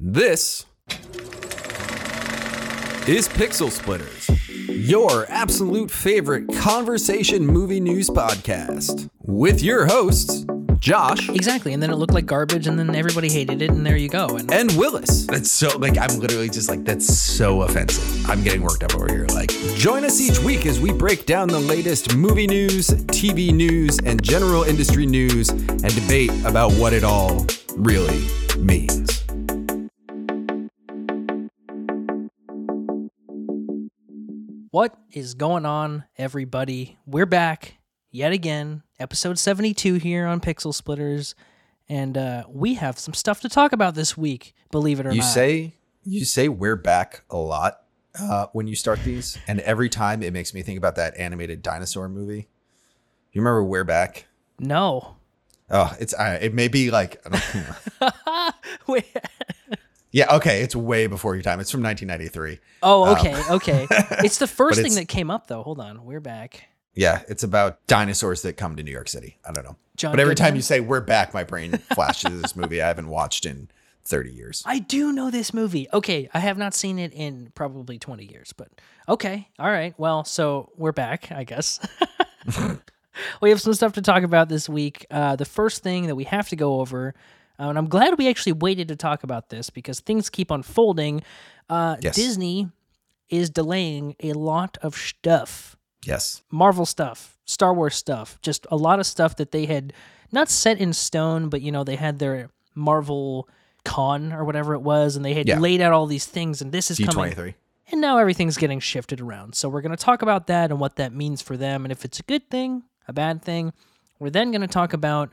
This is Pixel Splitters, your absolute favorite conversation movie news podcast, with your hosts, Josh Exactly. And then it looked like garbage, and then everybody hated it, and there you go. And and Willis. That's so like I'm literally just like that's so offensive. I'm getting worked up over here. Like Join us each week as we break down the latest movie news, TV news, and general industry news and debate about what it all really means. What is going on, everybody? We're back yet again, episode 72 here on Pixel Splitters. And uh, we have some stuff to talk about this week, believe it or you not. say you say we're back a lot uh, when you start these, and every time it makes me think about that animated dinosaur movie. You remember We're Back? no. Oh, it's uh, it may be like I don't- Wait. Yeah okay, it's way before your time. It's from 1993. Oh, okay, okay. It's the first thing that came up, though. Hold on. We're back. Yeah, it's about dinosaurs that come to New York City. I don't know, John but every time you say "We're back," my brain flashes to this movie I haven't watched in 30 years. I do know this movie. Okay, I have not seen it in probably 20 years, but okay. All right. Well, so we're back, I guess. we have some stuff to talk about this week. Uh, the first thing that we have to go over, uh, and I'm glad we actually waited to talk about this because things keep unfolding. Uh, Yes. Disney is delaying a lot of stuff. Yes. Marvel stuff, Star Wars stuff, just a lot of stuff that they had not set in stone, but you know, they had their Marvel con or whatever it was, and they had Yeah. laid out all these things, and this is coming. D23. And now everything's getting shifted around. So we're going to talk about that and what that means for them, and if it's a good thing, a bad thing. We're then going to talk about,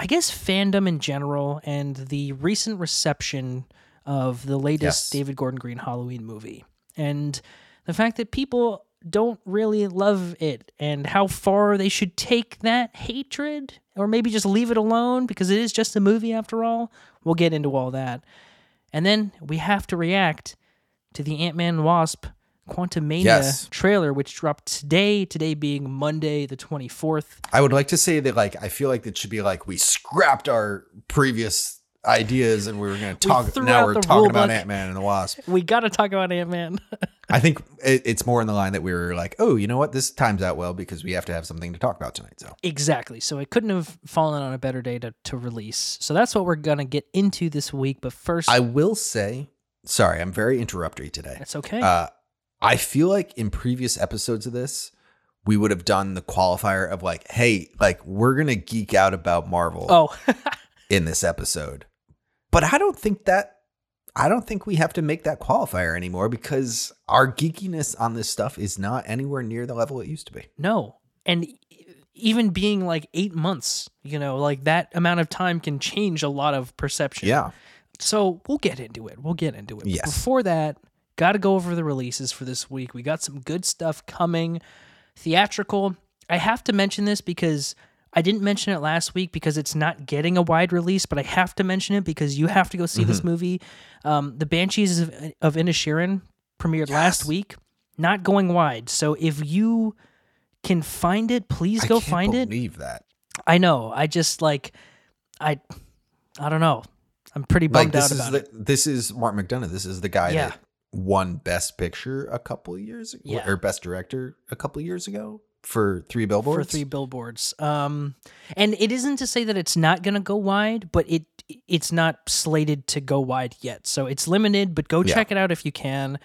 I guess, fandom in general and the recent reception of the latest Yes. David Gordon Green Halloween movie. And the fact that people don't really love it and how far they should take that hatred or maybe just leave it alone because it is just a movie after all. We'll get into all that. And then we have to react to the Ant Man Wasp Quantumania Yes. trailer, which dropped today, today being Monday, the 24th. I would like to say that like I feel like it should be like we scrapped our previous ideas and we were going to talk. threw Now we're talking about. Ant Man and the Wasp. We got to talk about Ant Man. I think it, it's more in the line that we were like, oh, you know what, this times out well because we have to have something to talk about tonight. So exactly. So it couldn't have fallen on a better day to, to release. So that's what we're going to get into this week. But first, I will say, sorry, I'm very interruptory today. that's okay. Uh, I feel like in previous episodes of this, we would have done the qualifier of like, hey, like we're gonna geek out about Marvel oh, in this episode. But I don't think that I don't think we have to make that qualifier anymore because our geekiness on this stuff is not anywhere near the level it used to be. no. And even being like eight months, you know, like that amount of time can change a lot of perception. Yeah. So we'll get into it. We'll get into it. But Yes. Before that, got to go over the releases for this week. We got some good stuff coming. Theatrical. I have to mention this because I didn't mention it last week because it's not getting a wide release, but I have to mention it because you have to go see Mm-hmm. this movie. Um, the Banshees of, of Inisherin premiered last week, not going wide. So if you can find it, please I go can't find it. believe that. I know. I just like, I, I don't know. I'm pretty Like bummed out this is about the, it. this is Martin McDonagh. This is the guy Yeah. that won Best Picture a couple years ago, Yeah. or Best Director a couple years ago for Three Billboards. for three billboards. Um, and it isn't to say that it's not going to go wide, but it it's not slated to go wide yet. So it's limited, but go Yeah. check it out if you can.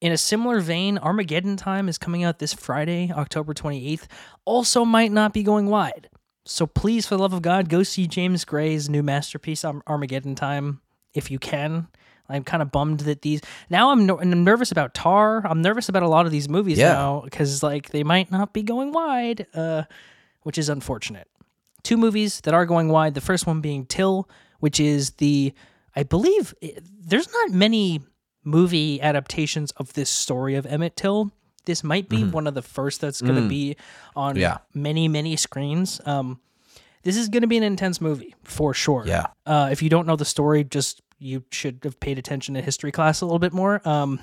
In a similar vein, Armageddon Time is coming out this Friday, October 28th. Also might not be going wide. So please, for the love of God, go see James Gray's new masterpiece, Armageddon Time, if you can. I'm kind of bummed that these now I'm, I'm nervous about Tar. I'm nervous about a lot of these movies Yeah. now because like they might not be going wide, uh, which is unfortunate. Two movies that are going wide. The first one being Till, which is the I believe i- there's not many movie adaptations of this story of Emmett Till. This might be one of the first that's going to be on Yeah. many many screens. Um, this is going to be an intense movie for sure. Yeah. Uh, if you don't know the story, just you should have paid attention to history class a little bit more. Um,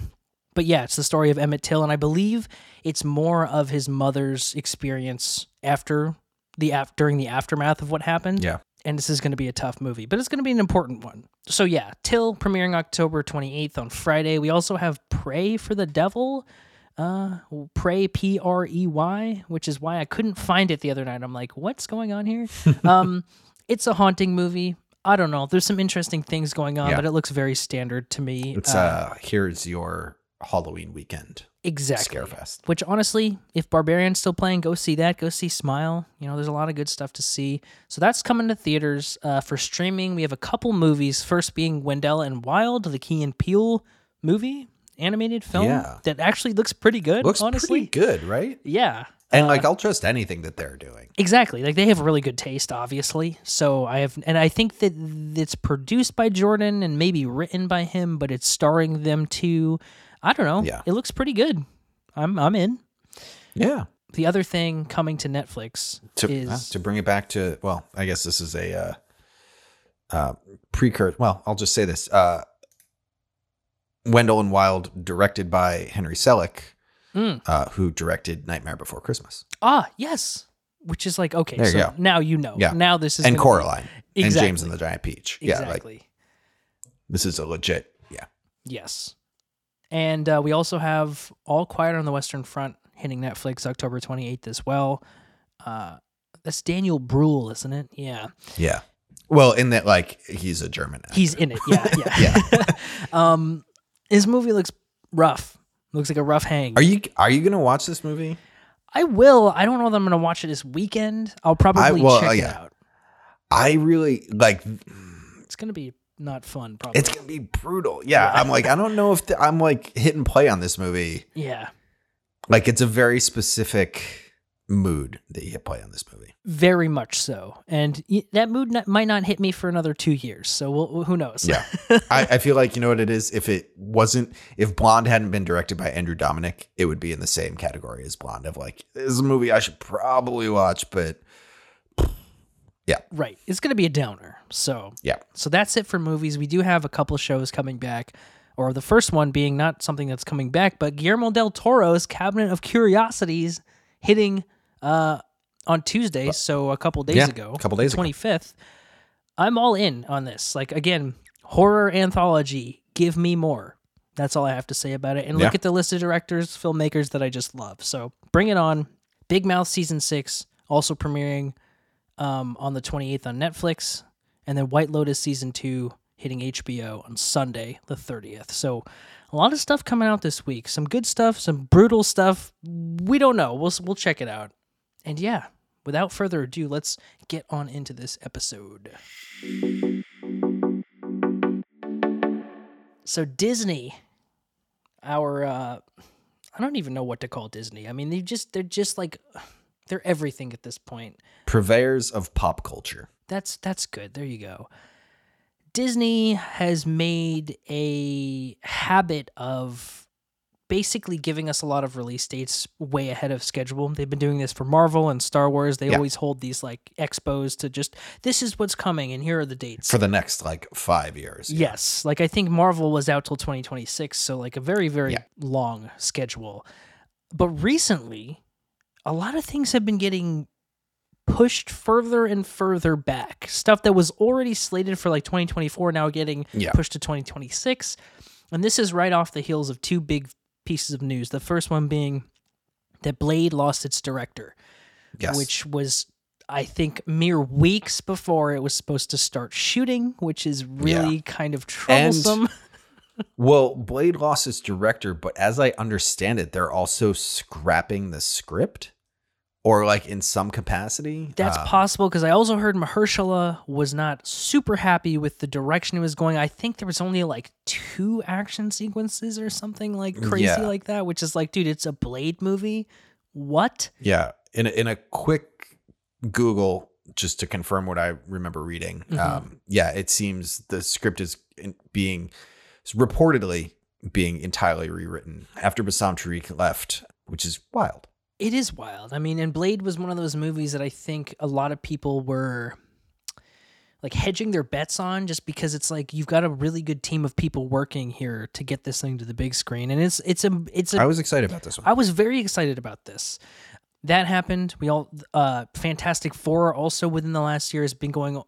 but yeah, it's the story of Emmett Till, and I believe it's more of his mother's experience after the af- during the aftermath of what happened. Yeah. and this is going to be a tough movie, but it's going to be an important one. So yeah, Till premiering October 28th on Friday. We also have Pray for the Devil, uh, Prey P R E Y, which is why I couldn't find it the other night. I'm like, what's going on here? um, it's a haunting movie. I don't know. There's some interesting things going on, Yeah. but it looks very standard to me. It's uh, here's your Halloween weekend exactly. Scarefest. Which honestly, if Barbarian's still playing, go see that. Go see Smile. You know, there's a lot of good stuff to see. So that's coming to theaters. Uh, for streaming, we have a couple movies. First being Wendell and Wild, the Key and Peele movie, animated film Yeah. that actually looks pretty good. Looks honestly, pretty good, right? yeah. And Uh, like I'll trust anything that they're doing. Exactly. Like they have really good taste, obviously. So I have, and I think that it's produced by Jordan and maybe written by him, but it's starring them too. I don't know. Yeah. It looks pretty good. I'm I'm in. Yeah. The other thing coming to Netflix To is uh, to bring it back to well, I guess this is a uh, uh, precursor. Well, I'll just say this: uh, Wendell and Wild, directed by Henry Selick, Mm. uh, who directed Nightmare Before Christmas ah yes, which is like okay. There you so go. now you know. Yeah. Now this is and gonna be- Coraline and James and the Giant Peach. Yeah, like Exactly. this is a legit. Yeah, Yes. And uh, we also have All Quiet on the Western Front hitting Netflix October 28th as well. Uh, that's Daniel Bruhl, isn't it? Yeah. yeah. Well, in that, like he's a German. actor. He's in it. Yeah. Yeah. um, his movie looks rough. Looks like a rough hang. Are you are you gonna watch this movie? I will. I don't know that I'm going to watch it this weekend. I'll probably well, check uh, it out. I really like. It's going to be not fun, probably. It's gonna be brutal. Yeah, I'm like I don't know if the, I'm like hit and play on this movie. yeah. Like it's a very specific mood that you hit play on this movie. Very much so. And that mood not, might not hit me for another two years. So we'll, who knows? Yeah, I, I feel like you know what it is. If it wasn't, if Blonde hadn't been directed by Andrew Dominik, it would be in the same category as Blonde. Of like, this is a movie I should probably watch, but yeah, Right. It's going to be a downer. So yeah, So that's it for movies. We do have a couple shows coming back, or the first one being not something that's coming back, but Guillermo del Toro's Cabinet of Curiosities hitting uh, on Tuesday, so a couple days Yeah, ago, a couple days twenty fifth. I'm all in on this. Like again, horror anthology. Give me more. That's all I have to say about it. And look at the list of directors, filmmakers that I just love. So bring it on. Big Mouth season six also premiering um, on the 28th on Netflix, and then White Lotus season two hitting HBO on Sunday the 30th. So a lot of stuff coming out this week. Some good stuff, some brutal stuff. We don't know. We'll we'll check it out. And yeah, without further ado, let's get on into this episode. So Disney, our uh, I don't even know what to call Disney. I mean, they just they're just like they're everything at this point. purveyors of pop culture. That's that's good. There you go. Disney has made a habit of basically giving us a lot of release dates way ahead of schedule. They've been doing this for Marvel and Star Wars. They Yeah. always hold these like expos to just this is what's coming and here are the dates. for the next like five years. Yes, like I think Marvel was out till 2026, so like a very very Yeah. long schedule. But recently, a lot of things have been getting pushed further and further back. Stuff that was already slated for like 2024 now getting Yeah. pushed to 2026. And this is right off the heels of two big pieces of news. The first one being that Blade lost its director Yes. which was I think mere weeks before it was supposed to start shooting, which is really kind of troublesome. well, Blade lost its director, but as I understand it, they're also scrapping the script, or like in some capacity. That's Um, possible because I also heard Mahershala was not super happy with the direction it was going. I think there was only like two action sequences or something like crazy Yeah. like that, which is like, dude, it's a Blade movie. What? Yeah, in a, in a quick Google, just to confirm what I remember reading. Mhm. Um, yeah, it seems the script is being reportedly being entirely rewritten after Bassam Tariq left, which is wild. It is wild. I mean, and Blade was one of those movies that I think a lot of people were like hedging their bets on just because it's like you've got a really good team of people working here to get this thing to the big screen. And it's it's a it's a I was excited about this one. I was very excited about this. That happened. We all uh Fantastic Four also within the last year has been going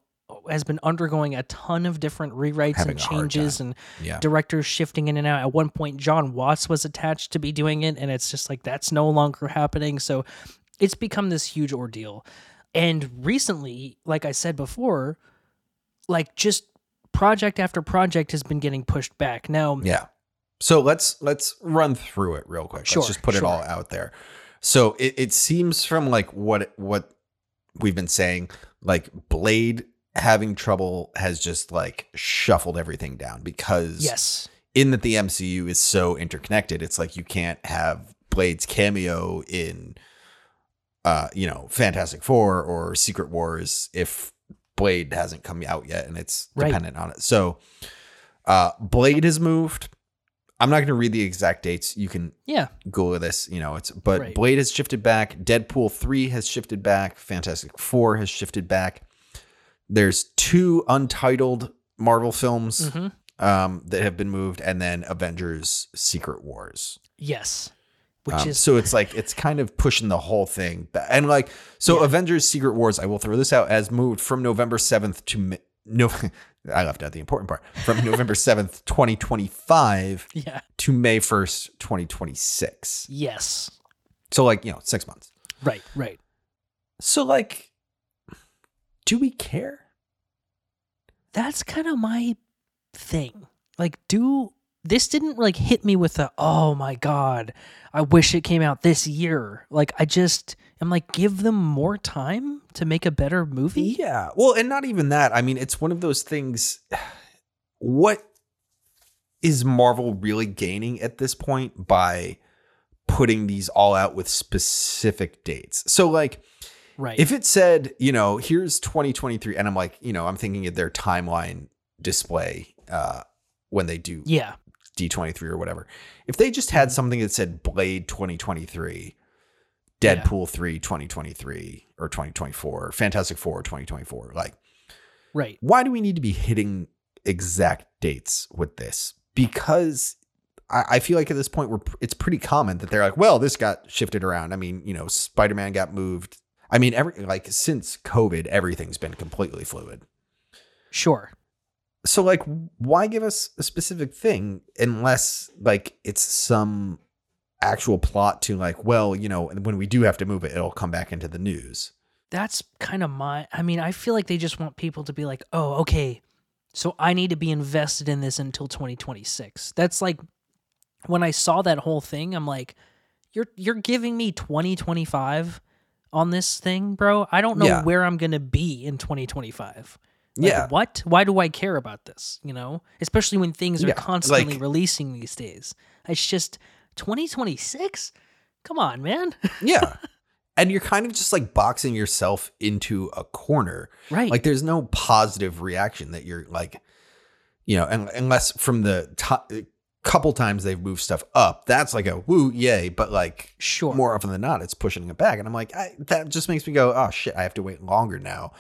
has been undergoing a ton of different rewrites Having and changes and Yeah. directors shifting in and out. At one point, John Watts was attached to be doing it, and it's just like that's no longer happening. So it's become this huge ordeal. And recently, like I said before, like just project after project has been getting pushed back. Now, Yeah. So let's let's run through it real quick. Sure, let's just put it all out there. So it, it seems from like what what we've been saying, like Blade having trouble has just like shuffled everything down because yes, in that the MCU is so interconnected, it's like you can't have Blade's cameo in uh, you know, Fantastic Four or Secret Wars if Blade hasn't come out yet and it's Right. dependent on it. So uh Blade has moved. I'm not going to read the exact dates. You can yeah, Google this, you know, it's but Right. Blade has shifted back, Deadpool 3 has shifted back, Fantastic 4 has shifted back. There's two untitled Marvel films hmm um, that have been moved, and then Avengers: Secret Wars. yes, which Um, is so it's like it's kind of pushing the whole thing, ba- and like so, Yeah. Avengers: Secret Wars. I will throw this out as moved from November seventh to Mi- no. I left out the important part from November seventh, twenty twenty five, yeah, to May first, twenty twenty six. yes, So like you know, six months. right, right. So like, do we care? that's kind of my thing. Like, do this didn't like hit me with a oh my god, I wish it came out this year. Like, I just am like, give them more time to make a better movie. Yeah. Well, and not even that. I mean, it's one of those things. What is Marvel really gaining at this point by putting these all out with specific dates? So, like, Right. if it said, you know, here's 2023, and I'm like, you know, I'm thinking of their timeline display uh, when they do yeah. D23 or whatever. If they just had something that said Blade 2023, Deadpool 3 2023 or 2024, Fantastic Four 2024, like Right. why do we need to be hitting exact dates with this? Because I, I feel like at this point we're it's pretty common that they're like, well, this got shifted around. I mean, you know, Spider Man got moved. I mean, every like since COVID, everything's been completely fluid. Sure. So like, why give us a specific thing unless like it's some actual plot to like, well, you know, when we do have to move it, it'll come back into the news. That's kind of my. I mean, I feel like they just want people to be like, oh, okay, so I need to be invested in this until 2026. That's like when I saw that whole thing, I'm like, you're you're giving me 2025 on this thing, bro. I don't know Yeah. where I'm gonna be in 2025. Like, Yeah. What? Why do I care about this? You know, especially when things are Yeah, constantly like- releasing these days. It's just 2026. Come on, man. Yeah. and you're kind of just like boxing yourself into a corner. right. Like there's no positive reaction that you're like, you know, un- unless from the to- couple times they've moved stuff up, that's like a woo, yay. But like sure. more often than not, it's pushing it back. And I'm like, I, that just makes me go, oh shit, I have to wait longer now.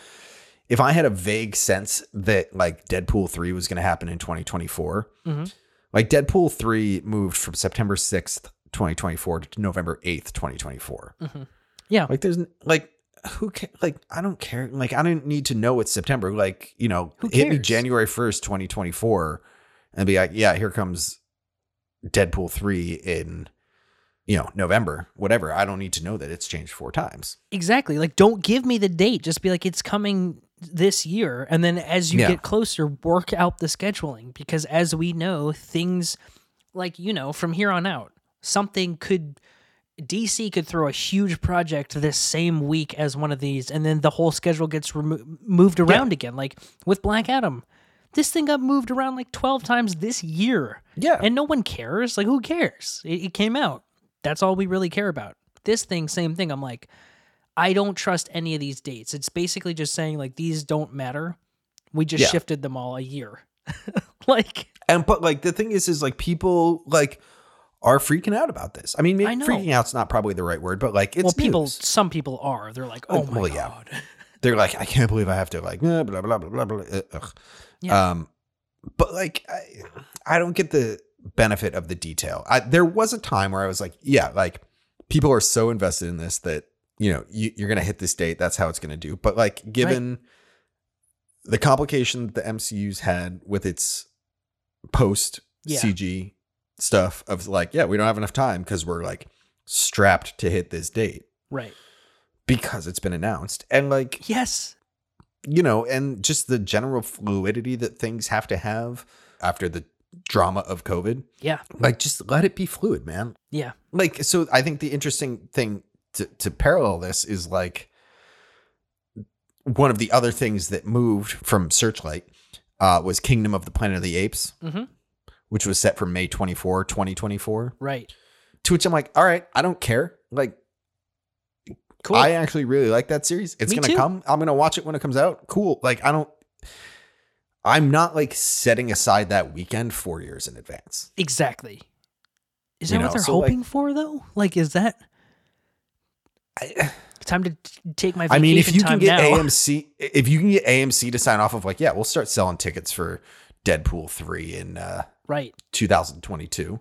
If I had a vague sense that like Deadpool 3 was going to happen in 2024, Mhm. like Deadpool 3 moved from September 6th, 2024 to November 8th, 2024. Mhm. Yeah. Like there's like, who ca- like I don't care like I don't need to know it's September like you know hit me? January 1st 2024 and be like yeah here comes Deadpool 3 in you know November whatever I don't need to know that it's changed four times Exactly. Like, don't give me the date. Just be like, it's coming this year. And then as you Yeah. get closer, work out the scheduling. Because as we know, things like, you know, from here on out, something could. DC could throw a huge project this same week as one of these, and then the whole schedule gets remo- moved around again. Like with Black Adam, this thing got moved around like 12 times this year. yeah And no one cares. Like, who cares? It, it came out. That's all we really care about. This thing, same thing. I'm like, I don't trust any of these dates. It's basically just saying, like, these don't matter. We just Yeah. shifted them all a year. like, and but like the thing is is like people like are freaking out about this I mean maybe I freaking out's not probably the right word but like it's well, people, news. some people are. They're like, oh Uh, my well, yeah. God. they're like, I can't believe I have to like blah blah blah blah blah. blah. Ugh. Yeah. Um, but like, I, I don't get the benefit of the detail. I, there was a time where I was like, yeah, like people are so invested in this that you know you, you're gonna hit this date. That's how it's gonna do. But like, given the complication that the MCU's had with its post Yeah. CG stuff of like, yeah, we don't have enough time because we're like strapped to hit this date Right. because it's been announced. And like, Yes. You know, and just the general fluidity that things have to have after the drama of COVID. Yeah. Like, just let it be fluid, man. Yeah. Like, so I think the interesting thing to, to parallel this is like one of the other things that moved from Searchlight uh, was Kingdom of the Planet of the Apes, Mm-hmm. which was set for May 24, 2024. Right. To which I'm like, all right, I don't care. Like, Cool. I actually really like that series. It's Me gonna too. come. I'm gonna watch it when it comes out. Cool. Like I don't. I'm not like setting aside that weekend four years in advance. exactly. Is You that know, what they're so, like- hoping for though? Like, is that I, time to take my I mean, if you can get now? AMC, if you can get AMC to sign off of like, yeah, we'll start selling tickets for Deadpool three in uh, right. 2022.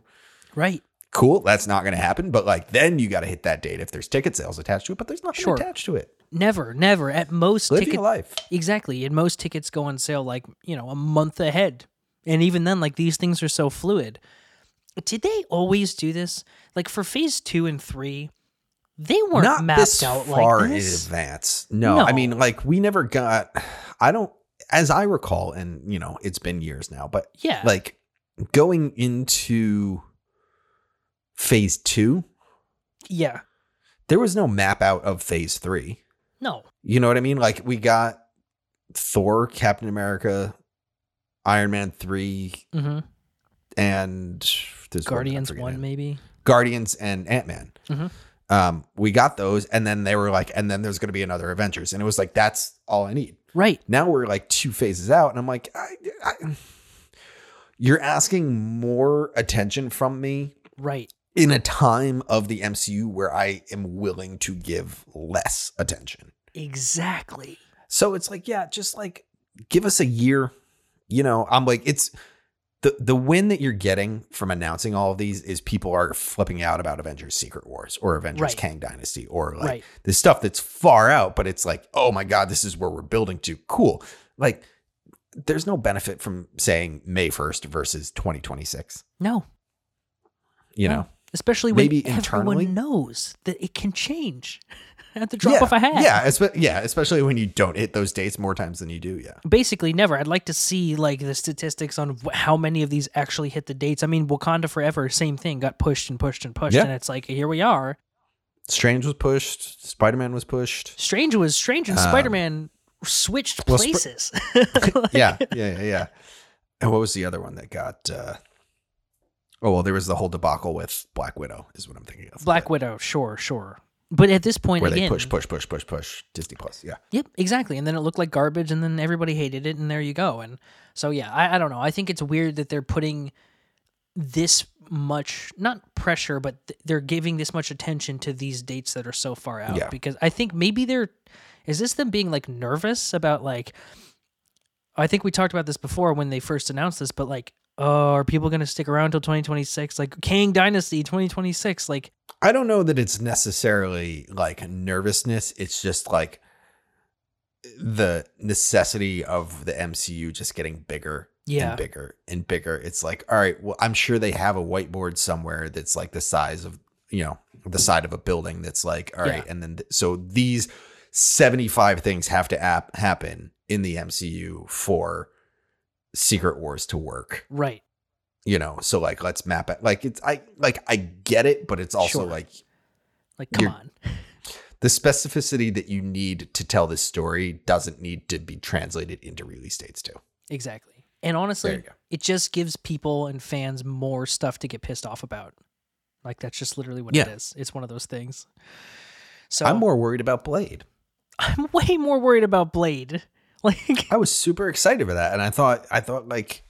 Right. Cool. That's not gonna happen. But like, then you got to hit that date if there's ticket sales attached to it. But there's nothing Sure. attached to it. Never. Never. At most, Live ticket life. Exactly. And most tickets go on sale like, you know, a month ahead. And even then, like these things are so fluid. Did they always do this? Like for phase two and three, they weren't not mapped this out far like in this. advance. No, I mean, like we never got. I don't, as I recall, and you know, it's been years now, but Yeah. like going into phase two, yeah. there was no map out of phase three. No. You know what I mean? Like we got Thor, Captain America, Iron Man three, hmm and there's Guardians one, maybe. Guardians and Ant Man. Mhm. Um, we got those, and then they were like, and then there's going to be another Avengers, and it was like that's all I need. Right. Now we're like two phases out, and I'm like, I, I, you're asking more attention from me Right. In a time of the MCU where I am willing to give less attention. Exactly. So it's like, yeah, just like give us a year. You know, I'm like, it's the the win that you're getting from announcing all of these is people are flipping out about Avengers Secret Wars or Avengers Right. Kang Dynasty or like Right. the stuff that's far out, but it's like, oh my God, this is where we're building to. Cool. Like there's no benefit from saying May 1st versus 2026. No. You No. know? Especially when Maybe everyone internally? knows that it can change at the drop yeah, of a hat. Yeah, espe- yeah, especially when you don't hit those dates more times than you do. Yeah. basically never. I'd like to see like the statistics on wh- how many of these actually hit the dates. I mean, Wakanda Forever, same thing, got pushed and pushed and pushed, Yeah. and it's like here we are. Strange was pushed. Spider Man was pushed. Strange was Strange and Um, Spider Man switched well, Sp- places. yeah, yeah, yeah, yeah. And what was the other one that got? uh Oh well, there was the whole debacle with Black Widow, is what I'm thinking of. Black But Widow, sure, sure. But at this point, where again, they push, push, push, push, push. Disney Plus, yeah. Yep, exactly. And then it looked like garbage, and then everybody hated it, and there you go. And so, yeah, I, I don't know. I think it's weird that they're putting this much, not pressure, but th- they're giving this much attention to these dates that are so far out. Yeah. Because I think maybe they're, is this them being like nervous about like, I think we talked about this before when they first announced this, but like, oh, are people going to stick around till 2026? Like Kang Dynasty 2026? Like, I don't know that it's necessarily like nervousness. It's just like the necessity of the MCU just getting bigger Yeah. and bigger and bigger. It's like, all right, well, I'm sure they have a whiteboard somewhere that's like the size of, you know, the side of a building that's like, all right, Yeah. and then th- so these 75 things have to ap- happen in the MCU for Secret Wars to work right. you know so like let's map it like it's i like i get it but it's also Sure. like Like, come on. the specificity that you need to tell this story doesn't need to be translated into release dates too Exactly. And honestly, it just gives people and fans more stuff to get pissed off about. Like that's just literally what Yeah. it is. It's one of those things. So i'm more worried about blade I'm way more worried about Blade. Like i was super excited for that and i thought i thought like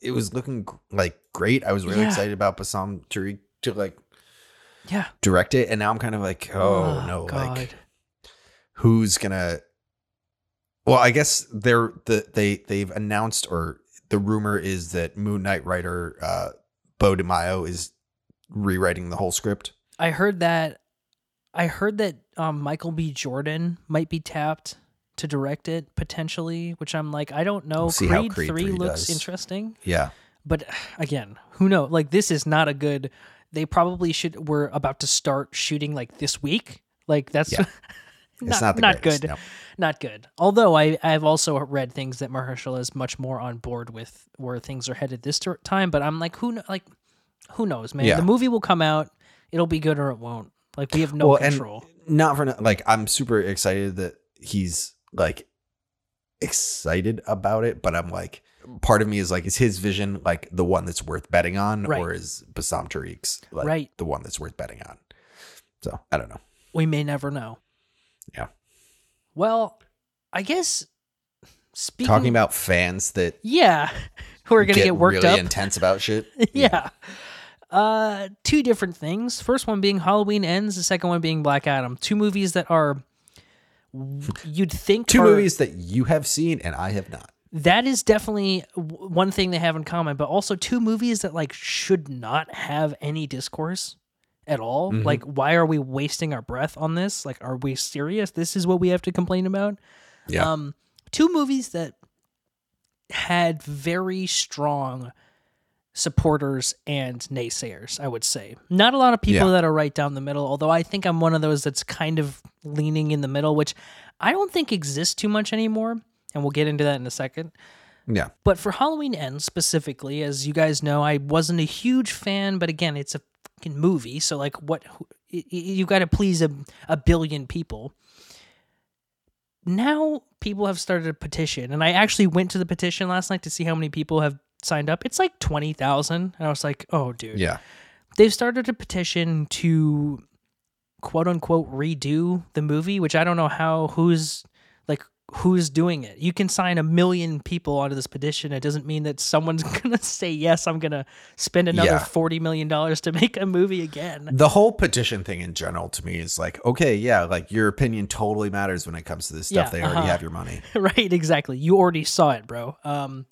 it was looking like great i was really Yeah. excited about bassam tariq to like yeah. direct it and now i'm kind of like oh, no like who's gonna well i guess they're the they they've announced or the rumor is that moon knight writer uh Beau DeMayo is rewriting the whole script I heard that I heard that um, Michael B. Jordan might be tapped to direct it potentially, which I'm like, I don't know. We'll see how Creed, Creed 3 3 looks does. interesting, Yeah. but again, who knows? Like this is not a good. They probably should. We're about to start shooting like this week. Like that's Yeah. not, not not greatest, good. no. Not good. Although I I've also read things that Mahershala is much more on board with where things are headed this time. But I'm like, who like who knows, man? Yeah. The movie will come out. It'll be good or it won't. Like we have no well, control. not for like I'm super excited that he's like excited about it, but I'm like part of me is like, is his vision like the one that's worth betting on, Right. or is Bassam Tariq's like Right. the one that's worth betting on? So I don't know. we may never know. Yeah. Well, I guess speaking Talking about fans that yeah, who are gonna get, worked really up. intense about shit. yeah. Uh, two different things. First one being Halloween Ends. The second one being Black Adam. Two movies that are you'd think Two are- movies that you have seen and I have not. that is definitely one thing they have in common but also two movies that like should not have any discourse at all Mhm. like why are we wasting our breath on this like are we serious this is what we have to complain about Yeah. um two movies that had very strong supporters and naysayers i would say not a lot of people Yeah. that are right down the middle although i think i'm one of those that's kind of leaning in the middle which i don't think exists too much anymore and we'll get into that in a second yeah. but for Halloween Ends specifically, as you guys know, I wasn't a huge fan, but again, it's a fucking movie, so like, what who- y- y- you got to please a, a billion people. Now people have started a petition, and I actually went to the petition last night to see how many people have signed up. It's like twenty thousand, and I was like, oh, dude, Yeah. they've started a petition to quote unquote redo the movie, which I don't know how who's like who's doing it. You can sign a million people onto this petition. It doesn't mean that someone's gonna say yes. I'm gonna spend another Yeah. forty million dollars to make a movie again. The whole petition thing in general to me is like, okay, yeah, like your opinion totally matters when it comes to this stuff. Yeah, they already uh-huh. have your money. right? Exactly. You already saw it, bro. Um,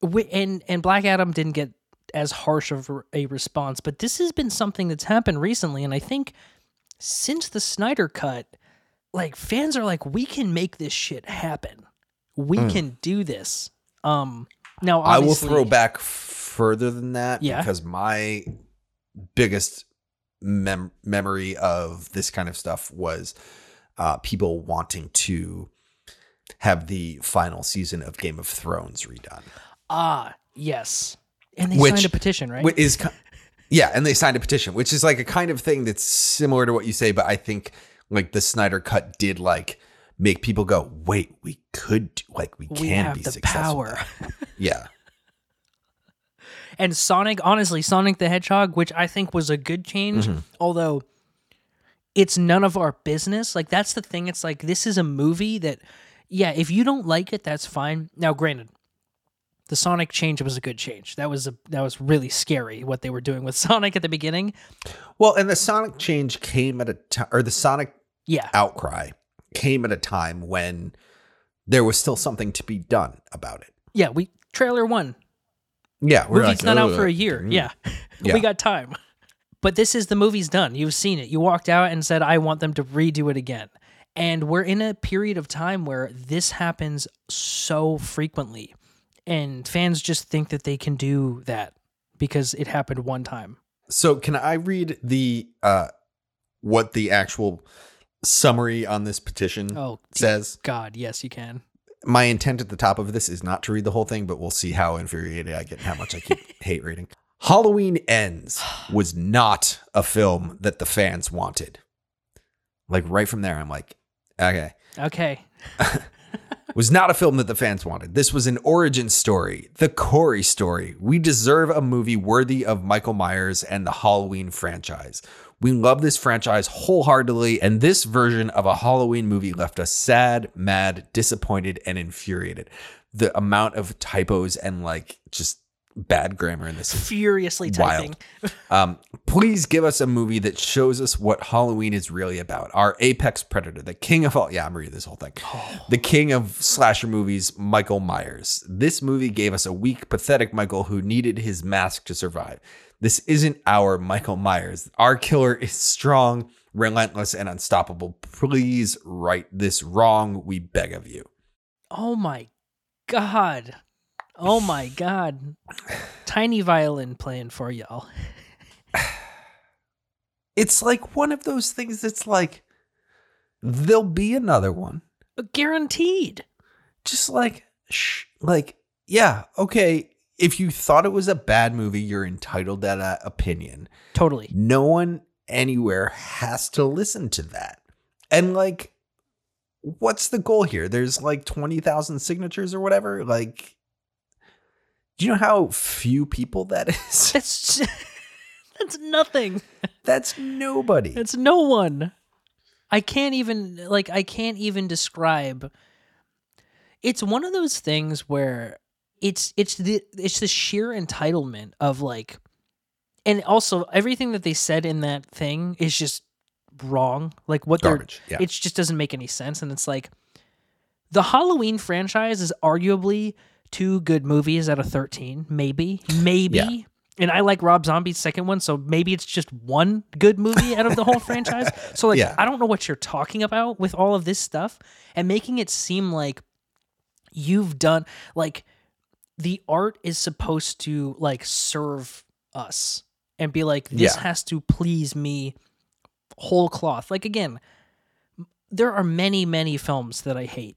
wi- and and Black Adam didn't get as harsh of a- response, but this has been something that's happened recently, and I think since the Snyder cut, like fans are like, we can make this shit happen. We can do this. Um, now. I will throw back further than that Yeah. because my biggest mem- memory of this kind of stuff was uh, people wanting to have the final season of Game of Thrones redone. Ah, yes, and they Which- signed a petition, right? Which is yeah, and they signed a petition, which is like a kind of thing that's similar to what you say, but I think like the Snyder cut did like make people go, "Wait, we could like we, we can be the successful." power. Yeah. and Sonic, honestly, Sonic the Hedgehog, which I think was a good change, Mm-hmm. although it's none of our business. Like that's the thing. It's like this is a movie that, yeah, if you don't like it, that's fine. Now, granted, the Sonic change was a good change. That was a that was really scary what they were doing with Sonic at the beginning. Well, and the Sonic change came at a time, or the Sonic Yeah, outcry came at a time when there was still something to be done about it. yeah. We trailer one. Yeah, we're movie's like, not out for a year. Mm. Yeah. Yeah. we got time. But this is the movie's done. You've seen it. You walked out and said, I want them to redo it again. And we're in a period of time where this happens so frequently. And fans just think that they can do that because it happened one time. So, can I read the uh what the actual summary on this petition Oh, says? God. Yes, you can. My intent at the top of this is not to read the whole thing, but we'll see how infuriated I get and how much I keep hate reading. Halloween Ends was not a film that the fans wanted. Like right from there, I'm like, okay. Okay. was not a film that the fans wanted. This was an origin story, the Corey story. We deserve a movie worthy of Michael Myers and the Halloween franchise. We love this franchise wholeheartedly, and this version of a Halloween movie left us sad, mad, disappointed, and infuriated. The amount of typos and like just bad grammar in this is Furiously typing. wild. Um, please give us a movie that shows us what Halloween is really about. Our apex predator, the king of all. Yeah, I'm reading this whole thing. The king of slasher movies, Michael Myers. This movie gave us a weak, pathetic Michael who needed his mask to survive. This isn't our Michael Myers. Our killer is strong, relentless and unstoppable. Please right this wrong. We beg of you. Oh my god. Oh my god. Tiny violin playing for y'all. It's like one of those things that's like, there'll be another one. Guaranteed. Just like, sh- like, yeah, okay. If you thought it was a bad movie, you're entitled to that opinion. Totally. No one anywhere has to listen to that. And like, what's the goal here? There's like 20,000 signatures or whatever. Like, do you know how few people that is? That's that's nothing. That's nobody. That's no one. I can't even like I can't even describe. It's one of those things where it's it's the it's the sheer entitlement of like and also everything that they said in that thing is just wrong. Like what Garbage, they're yeah. it just doesn't make any sense and it's like the Halloween franchise is arguably two good movies out of 13, maybe. Maybe. Yeah. And I like Rob Zombie's second one, so maybe it's just one good movie out of the whole franchise. So like Yeah. I don't know what you're talking about with all of this stuff and making it seem like you've done like the art is supposed to like serve us and be like this Yeah. has to please me whole cloth. Like again, there are many many films that I hate.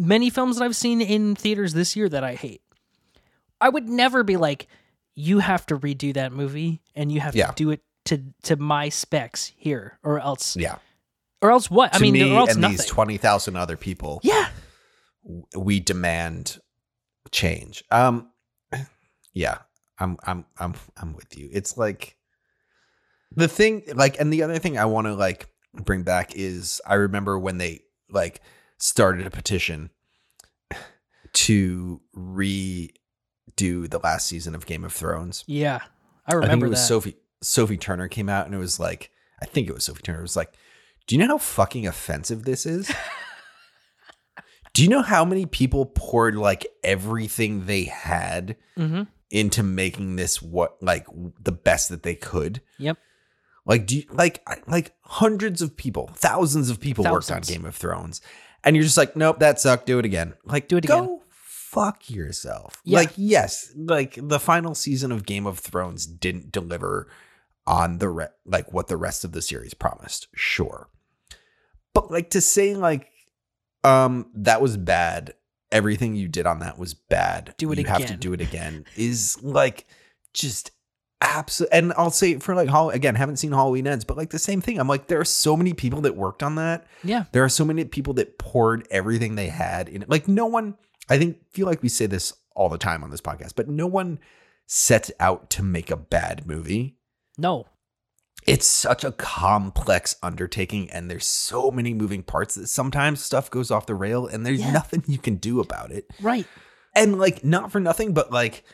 Many films that I've seen in theaters this year that I hate. I would never be like you have to redo that movie and you have Yeah. to do it to to my specs here or else yeah. or else what? I to mean, me and nothing. these 20,000 other people, yeah, we demand change. Um yeah, I'm I'm I'm I'm with you. It's like the thing like and the other thing I want to like bring back is I remember when they like started a petition to redo the last season of Game of Thrones. yeah. I I think remember it was that. Sophie Sophie Turner came out and it was like I think it was Sophie Turner. It was like, do you know how fucking offensive this is? do you know how many people poured like everything they had hmm into making this what like the best that they could? Yep. Like do you, like like hundreds of people, thousands of people worked on Game of Thrones, and you're just like, nope, that sucked. Do it again. Like, Do it again. go again. fuck yourself. Yeah. Like, yes, like the final season of Game of Thrones didn't deliver on the re- like what the rest of the series promised. Sure, but like to say like, um, that was bad. Everything you did on that was bad. Do it you have to do it again. Is like just absolutely and i'll say for like Hall- again haven't seen halloween ends but like the same thing i'm like there are so many people that worked on that Yeah. there are so many people that poured everything they had in it like no one i think feel like we say this all the time on this podcast but no one sets out to make a bad movie No. it's such a complex undertaking and there's so many moving parts that sometimes stuff goes off the rail and there's Yeah. nothing you can do about it Right. and like not for nothing but like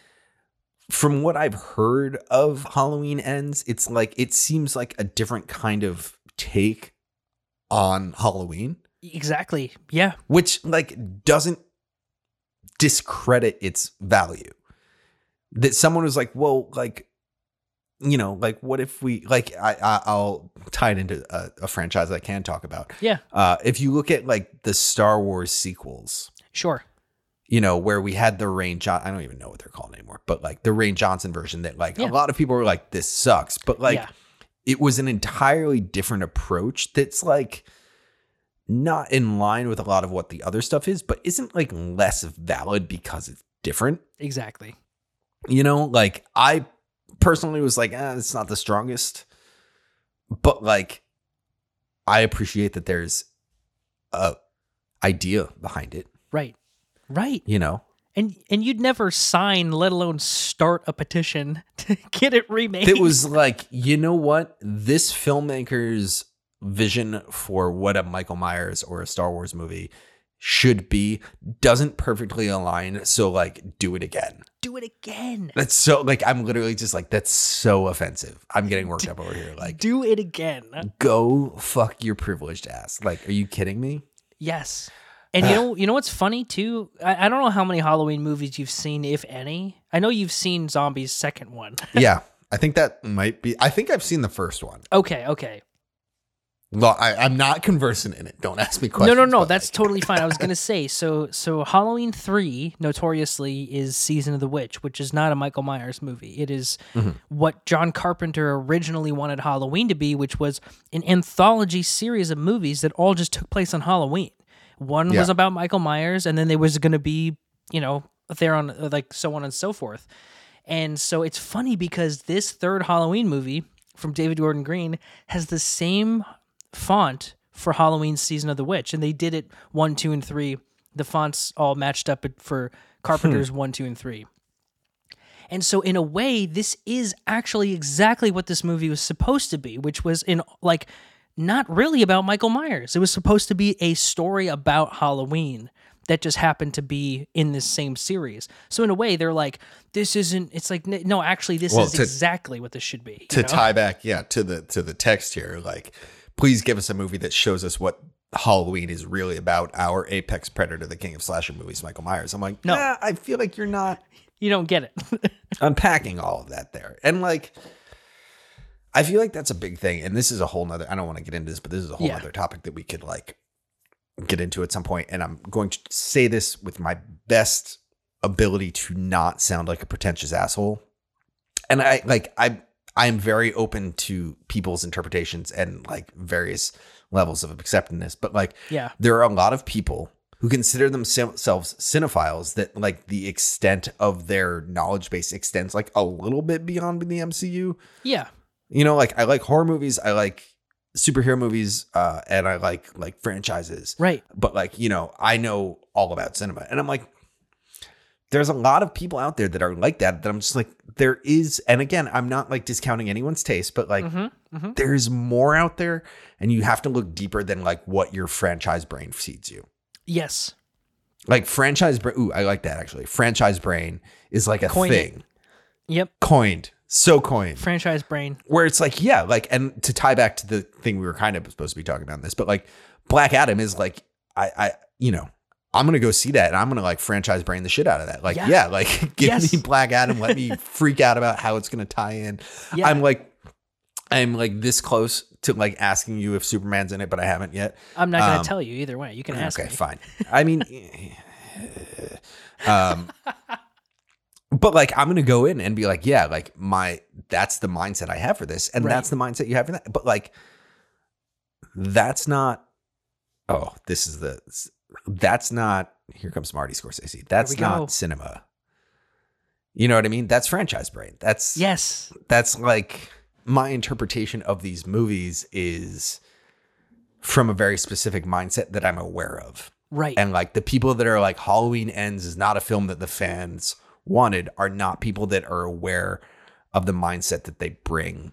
from what i've heard of halloween ends it's like it seems like a different kind of take on halloween Exactly. Yeah. which like doesn't discredit its value that someone was like well like you know like what if we like i, I i'll tie it into a, a franchise i can talk about Yeah. uh if you look at like the star wars sequels Sure. You know, where we had the Rian John I don't even know what they're called anymore, but like the Rian Johnson version that like Yeah. a lot of people were like, this sucks. But like yeah. it was an entirely different approach that's like not in line with a lot of what the other stuff is, but isn't like less valid because it's different. Exactly. You know, like I personally was like, eh, it's not the strongest. But like I appreciate that there's a idea behind it, Right. Right. you know. And and you'd never sign, let alone start a petition to get it remade. it was like, you know what? This filmmaker's vision for what a Michael Myers or a Star Wars movie should be doesn't perfectly align. So, like, do it again. do it again. That's so, like, I'm literally just like, that's so offensive. I'm getting worked up over here. Like, do it again. go fuck your privileged ass. Like, are you kidding me? Yes. And you know, you know what's funny too? I, I don't know how many Halloween movies you've seen, if any. I know you've seen Zombies' second one. yeah. I think that might be, I think I've seen the first one. okay, okay. Well, I, I'm not conversant in it. Don't ask me questions. no, no. no. That's like, totally fine. I was gonna say so. So Halloween three notoriously is Season of the Witch, which is not a Michael Myers movie. It is Mm-hmm. what John Carpenter originally wanted Halloween to be, which was an anthology series of movies that all just took place on Halloween. One was about Michael Myers, and then there was gonna be, you know, there on uh, like so on and so forth. And so it's funny because this third Halloween movie from David Gordon Green has the same font for Halloween Season of the Witch. And they did it one, two, and three. The fonts all matched up for Carpenter's one, two, and three. And so, in a way, this is actually exactly what this movie was supposed to be, which was in like not really about Michael Myers. It was supposed to be a story about Halloween that just happened to be in this same series. So, in a way, they're like, this isn't, it's like, no, actually, this Well, is to- exactly what this should be. to know? tie back, yeah, to the to the text here. Like, please give us a movie that shows us what Halloween is really about. Our apex predator, the king of slasher movies, Michael Myers. I'm like, No. no, I feel like you're not You don't get it. unpacking all of that there. And like I feel like that's a big thing. And this is a whole nother I don't want to get into this, but this is a whole Yeah. other topic that we could like get into at some point. And I'm going to say this with my best ability to not sound like a pretentious asshole. And I like I I'm very open to people's interpretations and like various levels of acceptance. But like yeah. there are a lot of people who consider themselves cinephiles that like the extent of their knowledge base extends like a little bit beyond the MCU. Yeah. You know, like I like horror movies, I like superhero movies, uh, and I like like franchises. Right. But like, you know, I know all about cinema. And I'm like, there's a lot of people out there that are like that that I'm just like, there is, and again, I'm not like discounting anyone's taste, but like Mm-hmm. Mm-hmm. there's more out there and you have to look deeper than like what your franchise brain feeds you. Yes. Like franchise brain. Ooh, I like that actually. Franchise brain is like a Coined thing. Yep. Coined. So coin Franchise brain. Where it's like, yeah, like, and to tie back to the thing we were kind of supposed to be talking about in this, but like Black Adam is like, I, I, you know, I'm gonna go see that and I'm gonna like franchise brain the shit out of that. Like, Yeah. yeah, like give Yes. me Black Adam, let me freak out about how it's gonna tie in. Yeah. I'm like, I'm like this close to like asking you if Superman's in it, but I haven't yet. I'm not going um, tell you either way. You can ask okay, me. fine. I mean, um, but like I'm gonna go in and be like, yeah, like my that's the mindset I have for this, and Right. that's the mindset you have for that. But like, that's not. Oh, this is the. That's not. Here comes Marty Scorsese. That's not go. cinema. You know what I mean? That's franchise brain. That's Yes. that's like my interpretation of these movies is from a very specific mindset that I'm aware of. Right. And like the people that are like Halloween Ends is not a film that the fans wanted are not people that are aware of the mindset that they bring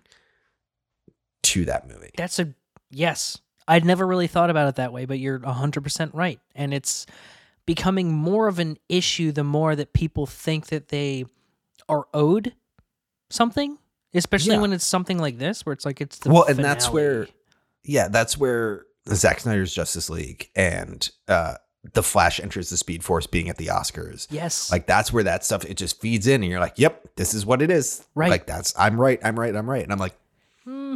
to that movie. That's a yes. I'd never really thought about it that way, but you're 100% right. And it's becoming more of an issue the more that people think that they are owed something, especially Yeah. when it's something like this where it's like it's the well, and that's where yeah, that's where Zack Snyder's Justice League and uh the Flash enters the Speed Force being at the Oscars. Yes. Like that's where that stuff it just feeds in and you're like, "Yep, this is what it is." Right. Like that's I'm right, I'm right, I'm right. And I'm like, Hmm,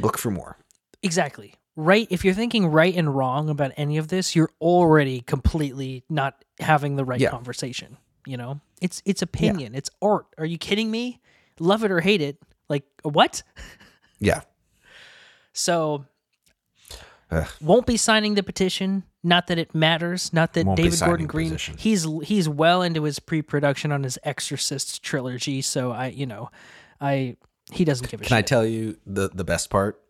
"Look for more." exactly. Right. If you're thinking right and wrong about any of this, you're already completely not having the right Yeah. conversation. You know, it's it's opinion, it's art. Are you kidding me? Love it or hate it. Like what? Yeah. So Ugh. won't be signing the petition. Not that it matters. Not that Won't David Gordon Green. He's he's well into his pre-production on his Exorcist trilogy. So I, you know, I he doesn't give a Can I tell you the the best part?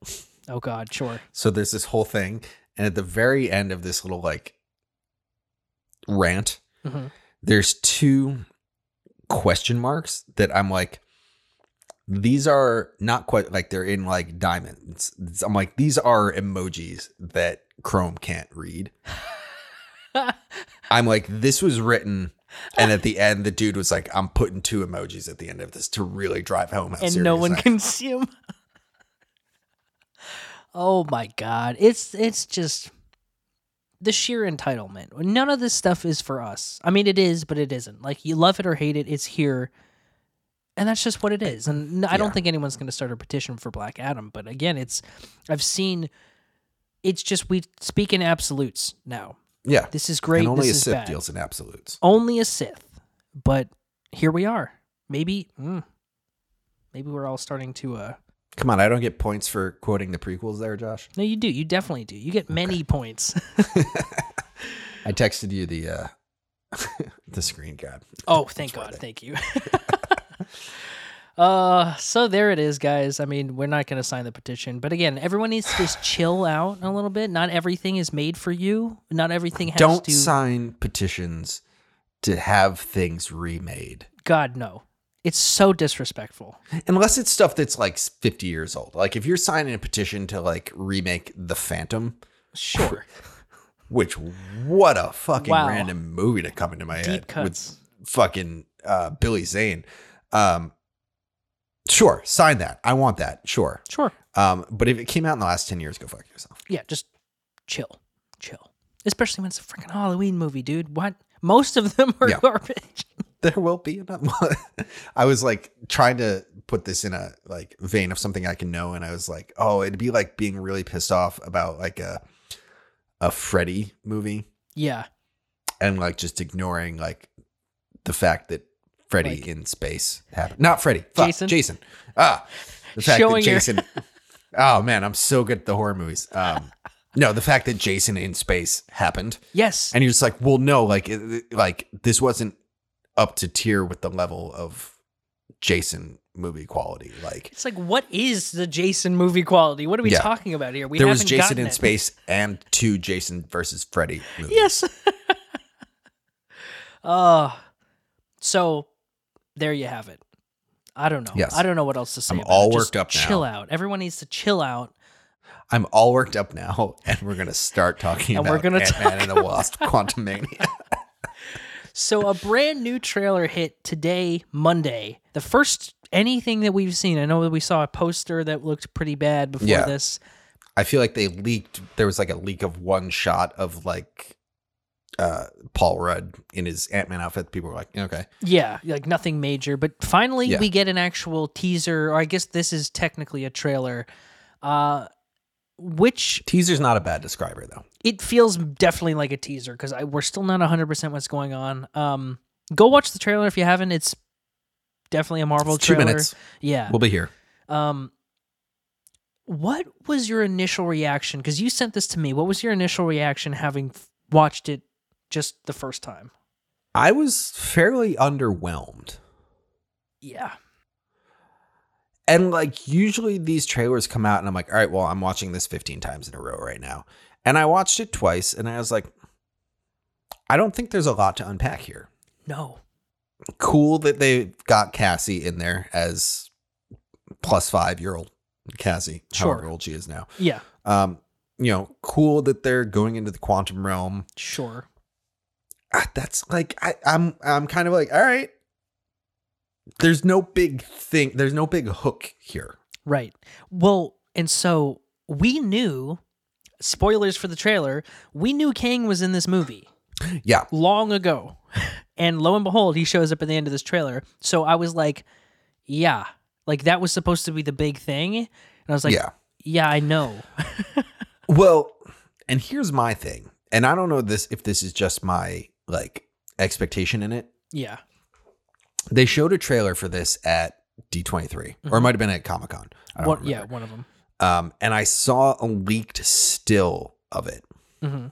oh God, sure. So there's this whole thing, and at the very end of this little like rant, Mhm. there's two question marks that I'm like, these are not quite like they're in like diamonds. I'm like, these are emojis that Chrome can't read. I'm like, this was written. And at the end, the dude was like, I'm putting two emojis at the end of this to really drive home how and no one I am." can see him. oh my God, it's it's just the sheer entitlement. None of this stuff is for us. I mean, it is, but it isn't. Like you love it or hate it, it's here. And that's just what it is. And I don't Yeah. think anyone's going to start a petition for Black Adam. But again, it's I've seen. It's just we speak in absolutes now. Yeah. This is great. and only this a Sith bad. deals in absolutes. Only a Sith, but here we are. Maybe, mm, maybe we're all starting to. uh Come on, I don't get points for quoting the prequels there, Josh. No, you do. You definitely do. You get many points. I texted you the uh the screen grab. Oh, thank God. Thank you. uh so there it is, guys. I mean, we're not gonna sign the petition. But again, everyone needs to just chill out a little bit. Not everything is made for you. Not everything has to be. Don't to sign petitions to have things remade. God no. It's so disrespectful. Unless it's stuff that's like 50 years old. Like if you're signing a petition to like remake The Phantom, Sure. which what a fucking Wow. random movie to come into my Deep head cuts. with fucking uh, Billy Zane. Um, sure, sign that. I want that. Sure. Sure. Um, but if it came out in the last 10 years, go fuck yourself. Yeah, just chill. Chill. Especially when it's a freaking Halloween movie, dude. What? Most of them are Yeah. garbage. There will be another I was like trying to put this in a like vein of something I can know, and I was like, oh, it'd be like being really pissed off about like a a Freddy movie Yeah. and like just ignoring like the fact that Freddy Like- in space happened. Not Freddy. Fuck, Jason? Jason. Ah, the fact Showing that your- Jason. oh man, I'm so good at the horror movies. Um, no, the fact that Jason in space happened, Yes. and you're just like, well, no, like, it, like this wasn't up to tier with the level of Jason movie quality. Like, It's like, what is the Jason movie quality? What are we Yeah. talking about here? We there was Jason in it. space and two Jason versus Freddy movies. Yes. uh so there you have it. I don't know. Yes. I don't know what else to say. I'm all it. Just worked up now. Chill out. Everyone needs to chill out. I'm all worked up now, and we're gonna start talking And about we're gonna Ant Man and the Wasp: Quantumania. So a brand new trailer hit today, Monday. The first anything that we've seen. I know that we saw a poster that looked pretty bad before Yeah. this. I feel like they leaked. There was like a leak of one shot of like uh Paul Rudd in his Ant Man outfit. People were like, okay, Yeah, like nothing major, but finally Yeah. we get an actual teaser, or I guess this is technically a trailer. Uh which teaser's not a bad describer though. it feels definitely like a teaser because we're still not 100% what's going on. Um go watch the trailer if you haven't. It's definitely a Marvel It's two trailer. minutes. Yeah. We'll be here. Um, what was your initial reaction? Because you sent this to me. What was your initial reaction having f- watched it just the first time? I was fairly underwhelmed. Yeah. And like usually these trailers come out and I'm like, all right, well, I'm watching this 15 times in a row right now. And I watched it twice and I was like, I don't think there's a lot to unpack here. No. Cool that they got Cassie in there as plus five year old Cassie, Sure. however old she is now. Yeah. Um, you know, cool that they're going into the quantum realm. Sure. That's like I, I'm I'm kind of like, all right. There's no big thing, there's no big hook here. Right. Well, and so we knew. Spoilers for the trailer. We knew Kang was in this movie Yeah. long ago, and lo and behold, he shows up at the end of this trailer. So I was like, "Yeah, like that was supposed to be the big thing," and I was like, yeah. yeah I know." Well, and here's my thing, and I don't know this if this is just my like expectation in it. yeah. They showed a trailer for this at D23, or it might have been at Comic Con. One, Mm-hmm. yeah, one of them. Um, and I saw a leaked still of it. hmm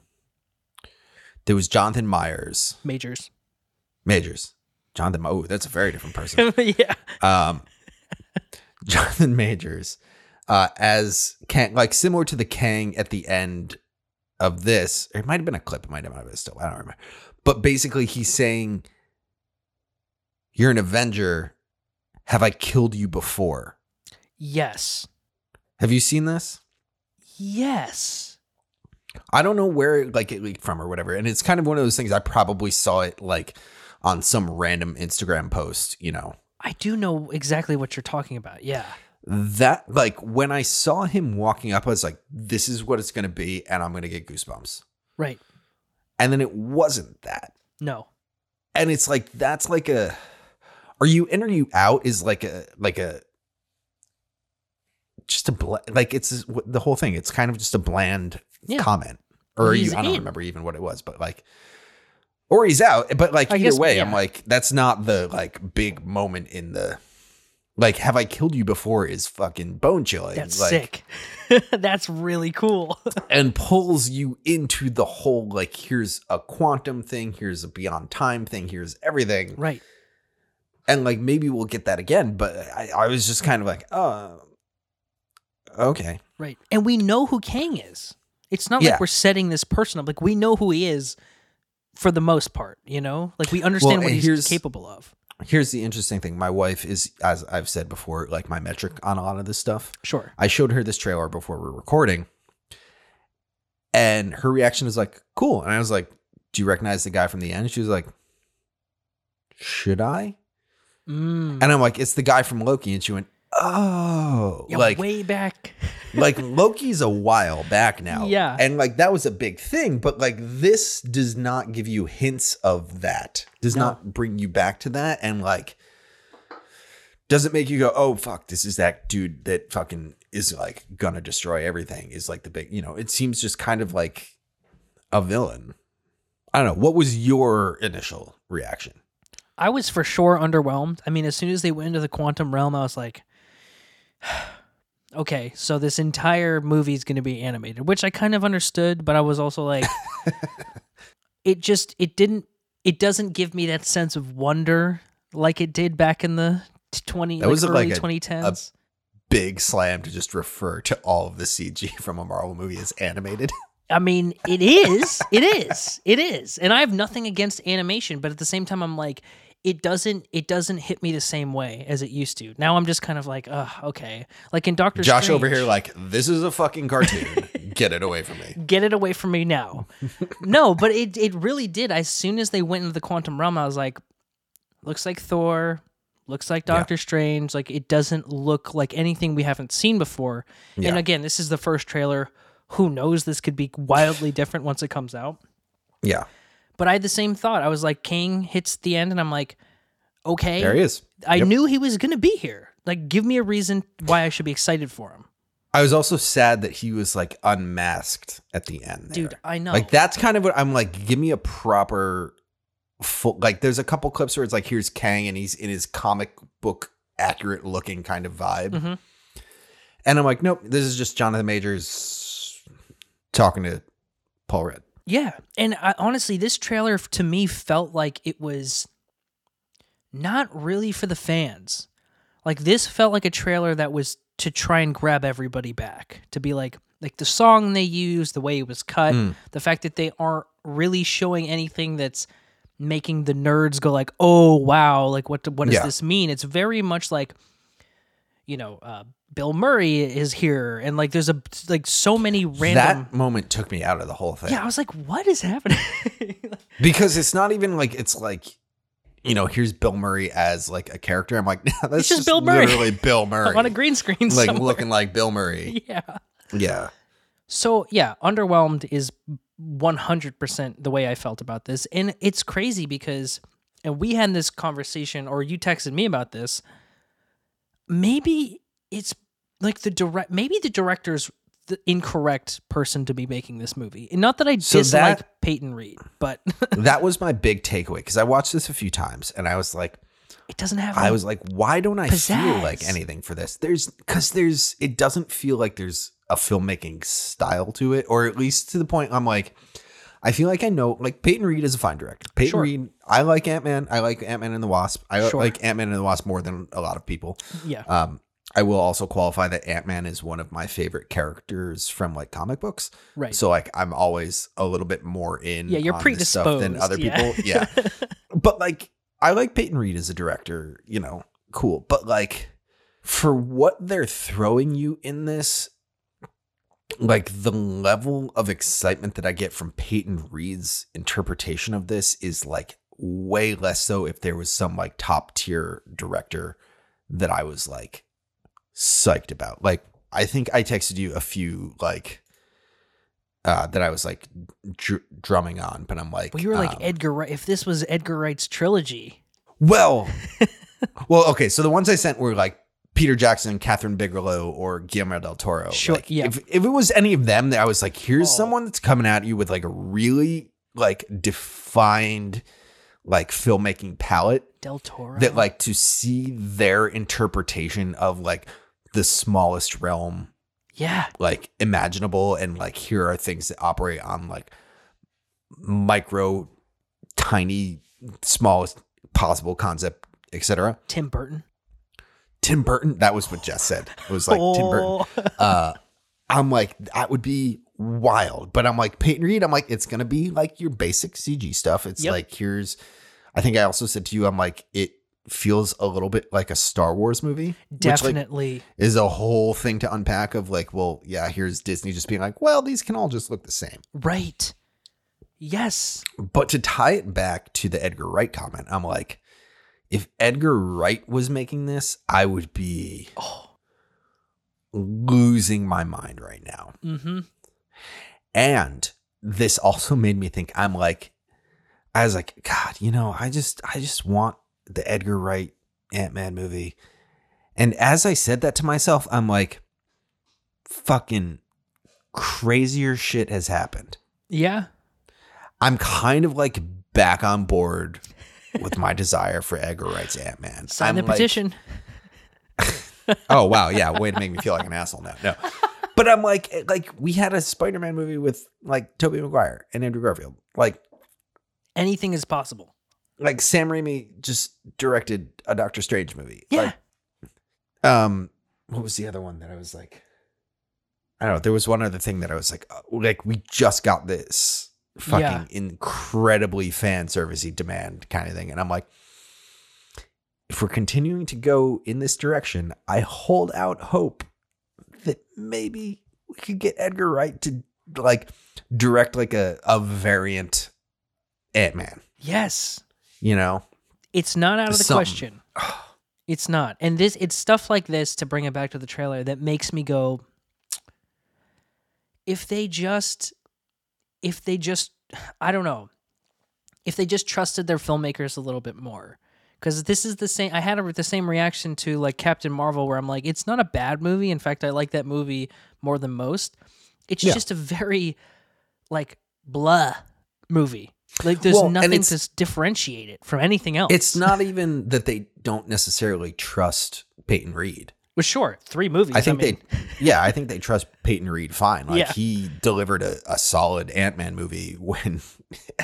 There was Jonathan Myers, Majors. Majors. Jonathan, oh, that's a very different person. yeah. um, Jonathan Majors, uh, as Kang, like similar to the Kang at the end of this. It might have been a clip. It might have been still. I don't remember. But basically, he's saying, "You're an Avenger. Have I killed you before? Yes. Have you seen this? Yes. I don't know where like it leaked from or whatever. And it's kind of one of those things. I probably saw it like on some random Instagram post. You know, I do know exactly what you're talking about. Yeah. that like when I saw him walking up, I was like, this is what it's going to be. And I'm going to get goosebumps. Right. And then it wasn't that. No. And it's like, that's like a, are you in or you out is like a like a just a bl- like it's the whole thing. It's kind of just a bland Yeah. comment, or you, I don't in. remember even what it was, but like, or he's out. But like I either guess- way, I'm like that's not the like big moment in the like have I killed you before is fucking bone chilling. That's like, sick. That's really cool. and pulls you into the whole like here's a quantum thing, here's a beyond time thing, here's everything. right. and like maybe we'll get that again but i, I was just kind of like oh okay Right. And we know who Kang is. It's not Yeah. like we're setting this person up. Like we know who he is for the most part, you know? Like we understand Well, what he's capable of. Here's the interesting thing. My wife is as i've said before like my metric on a lot of this stuff. Sure. i showed her this trailer before we are recording and her reaction is like cool. And i was like do you recognize the guy from the end? She was like should i? Mm. and i'm like it's the guy from loki. And she went oh Yeah, like way back. like Loki's a while back now. Yeah. And like that was a big thing, but like this does not give you hints of that. Does No. not bring you back to that and like doesn't make you go, "Oh fuck, this is that dude that fucking is like gonna destroy everything." Is like the big, you know, it seems just kind of like a villain. I don't know. What was your initial reaction? I was for sure underwhelmed. I mean, as soon as they went into the quantum realm, I was like, okay, so this entire movie is going to be animated, which I kind of understood, but I was also like, it just, it didn't, it doesn't give me that sense of wonder like it did back in the t- 20, That like was early like a- Big slam to just refer to all of the CG from a Marvel movie as animated. I mean, it is. It is. It is. And I have nothing against animation, but at the same time I'm like it doesn't it doesn't hit me the same way as it used to. Now I'm just kind of like, "Uh, okay." Like in Doctor Josh Strange, over here, like, this is a fucking cartoon. Get it away from me. get it away from me now. no, but it it really did. As soon as they went into the quantum realm, I was like, looks like Thor, looks like Yeah. Doctor Strange. Like it doesn't look like anything we haven't seen before. Yeah. And again, this is the first trailer. Who knows? This could be wildly different once it comes out. Yeah, But I had the same thought. I was like, King hits the end, and I'm like, okay. there he is. I Yep. knew he was going to be here. Like, give me a reason why I should be excited for him. I was also sad that he was like unmasked at the end. there. Dude, I know. Like that's kind of what I'm like. Give me a proper full. Like there's a couple clips where it's like here's Kang and he's in his comic book accurate looking kind of vibe, Mhm. and I'm like, nope, this is just Jonathan Majors talking to Paul Rudd. Yeah. And I, honestly, this trailer to me felt like it was not really for the fans. Like, this felt like a trailer that was to try and grab everybody back. To be like, like the song they used, the way it was cut, Mm. the fact that they aren't really showing anything that's making the nerds go like, "Oh wow!" Like what? What does Yeah. this mean? It's very much like, you know, uh, Bill Murray is here, and like there's a like so many random. That moment took me out of the whole thing. yeah, I was like, "What is happening?" because it's not even like it's like you know here's bill murray as like a character i'm like that's It's just just Bill Murray. literally bill murray on a green screen, like somewhere. looking like bill murray Yeah. yeah So yeah, underwhelmed is 100% the way I felt about this, and it's crazy because, and we had this conversation, or you texted me about this. Maybe it's like the direct. Maybe the director's the incorrect person to be making this movie. And not that I So dislike that- Peyton Reed, but that was my big takeaway because i watched this a few times and i was like it doesn't have. i was like why don't i feel like anything for this there's because there's it doesn't feel like there's a filmmaking style to it or at least to the point i'm like I feel like I know, like Peyton Reed is a fine director. Peyton Sure. Reed, I like Ant Man. I like Ant Man and the Wasp. I Sure. like Ant Man and the Wasp more than a lot of people. yeah, Um, I will also qualify that Ant Man is one of my favorite characters from like comic books. right. So like I'm always a little bit more in yeah, you're stuff than predisposed. other yeah. people. Yeah. but like I like Peyton Reed as a director, you know, cool. But like for what they're throwing you in this, like the level of excitement that I get from Peyton Reed's interpretation of this is like way less so if there was some like top tier director that I was like psyched about. Like I think I texted you a few like uh that I was like dr- drumming on, but I'm like well, you were like um, Edgar Wright. If this was Edgar Wright's trilogy, well, Well, okay, so the ones I sent were like Peter Jackson, Kathryn Bigelow, or Guillermo del Toro. Sure, Like, yeah. If if it was any of them, that I was like, here's Oh. someone that's coming at you with like a really like defined like filmmaking palette Del Toro. that like to see their interpretation of like the smallest realm yeah, like imaginable and like here are things that operate on like micro tiny smallest possible concept etc Tim Burton. tim burton that was what jess said it was like tim burton Oh. uh i'm like that would be wild but i'm like peyton reed i'm like it's gonna be like your basic cg stuff it's Yep. like here's i think i also said to you i'm like it feels a little bit like a star wars movie which, like, Definitely. is a whole thing to unpack of like, well, yeah, here's Disney just being like, well, these can all just look the same. right. Yes. But to tie it back to the Edgar Wright comment, I'm like, if Edgar Wright was making this, I would be Oh. losing my mind right now. Mm-hmm. And this also made me think, I'm like, I was like, God, you know, I just, I just want the Edgar Wright Ant Man movie. And as I said that to myself, I'm like, fucking crazier shit has happened. Yeah. I'm kind of like back on board with my desire for Edgar Wright's Ant Man. Sign the petition. oh wow, yeah, way to make me feel like an asshole now. No, but I'm like, eh, like we had a Spider-Man movie with like Tobey Maguire and Andrew Garfield. Like, Anything is possible. Like Sam Raimi just directed a Doctor Strange movie. Yeah. Like, um, what was the other one that I was like? I don't know. There was one other thing that I was like, uh, like we just got this fucking Yeah. incredibly fan servicey demand kind of thing, and I'm like, if we're continuing to go in this direction, I hold out hope that maybe we could get Edgar Wright to like direct like a a variant Ant Man. yes. You know, It's not out of the Something. question. It's not. And this it's stuff like this to bring it back to the trailer that makes me go if they just if they just I don't know. If they just trusted their filmmakers a little bit more. Cuz this is the same I had a, the same reaction to like Captain Marvel where I'm like it's not a bad movie. In fact, I like that movie more than most. It's Yeah. just a very like blah movie. Like there's Well, nothing to differentiate it from anything else. it's not even that they don't necessarily trust Peyton Reed. Well, sure, three movies. I think mean, they, yeah, I think they trust Peyton Reed fine. Like Yeah. he delivered a, a solid Ant Man movie when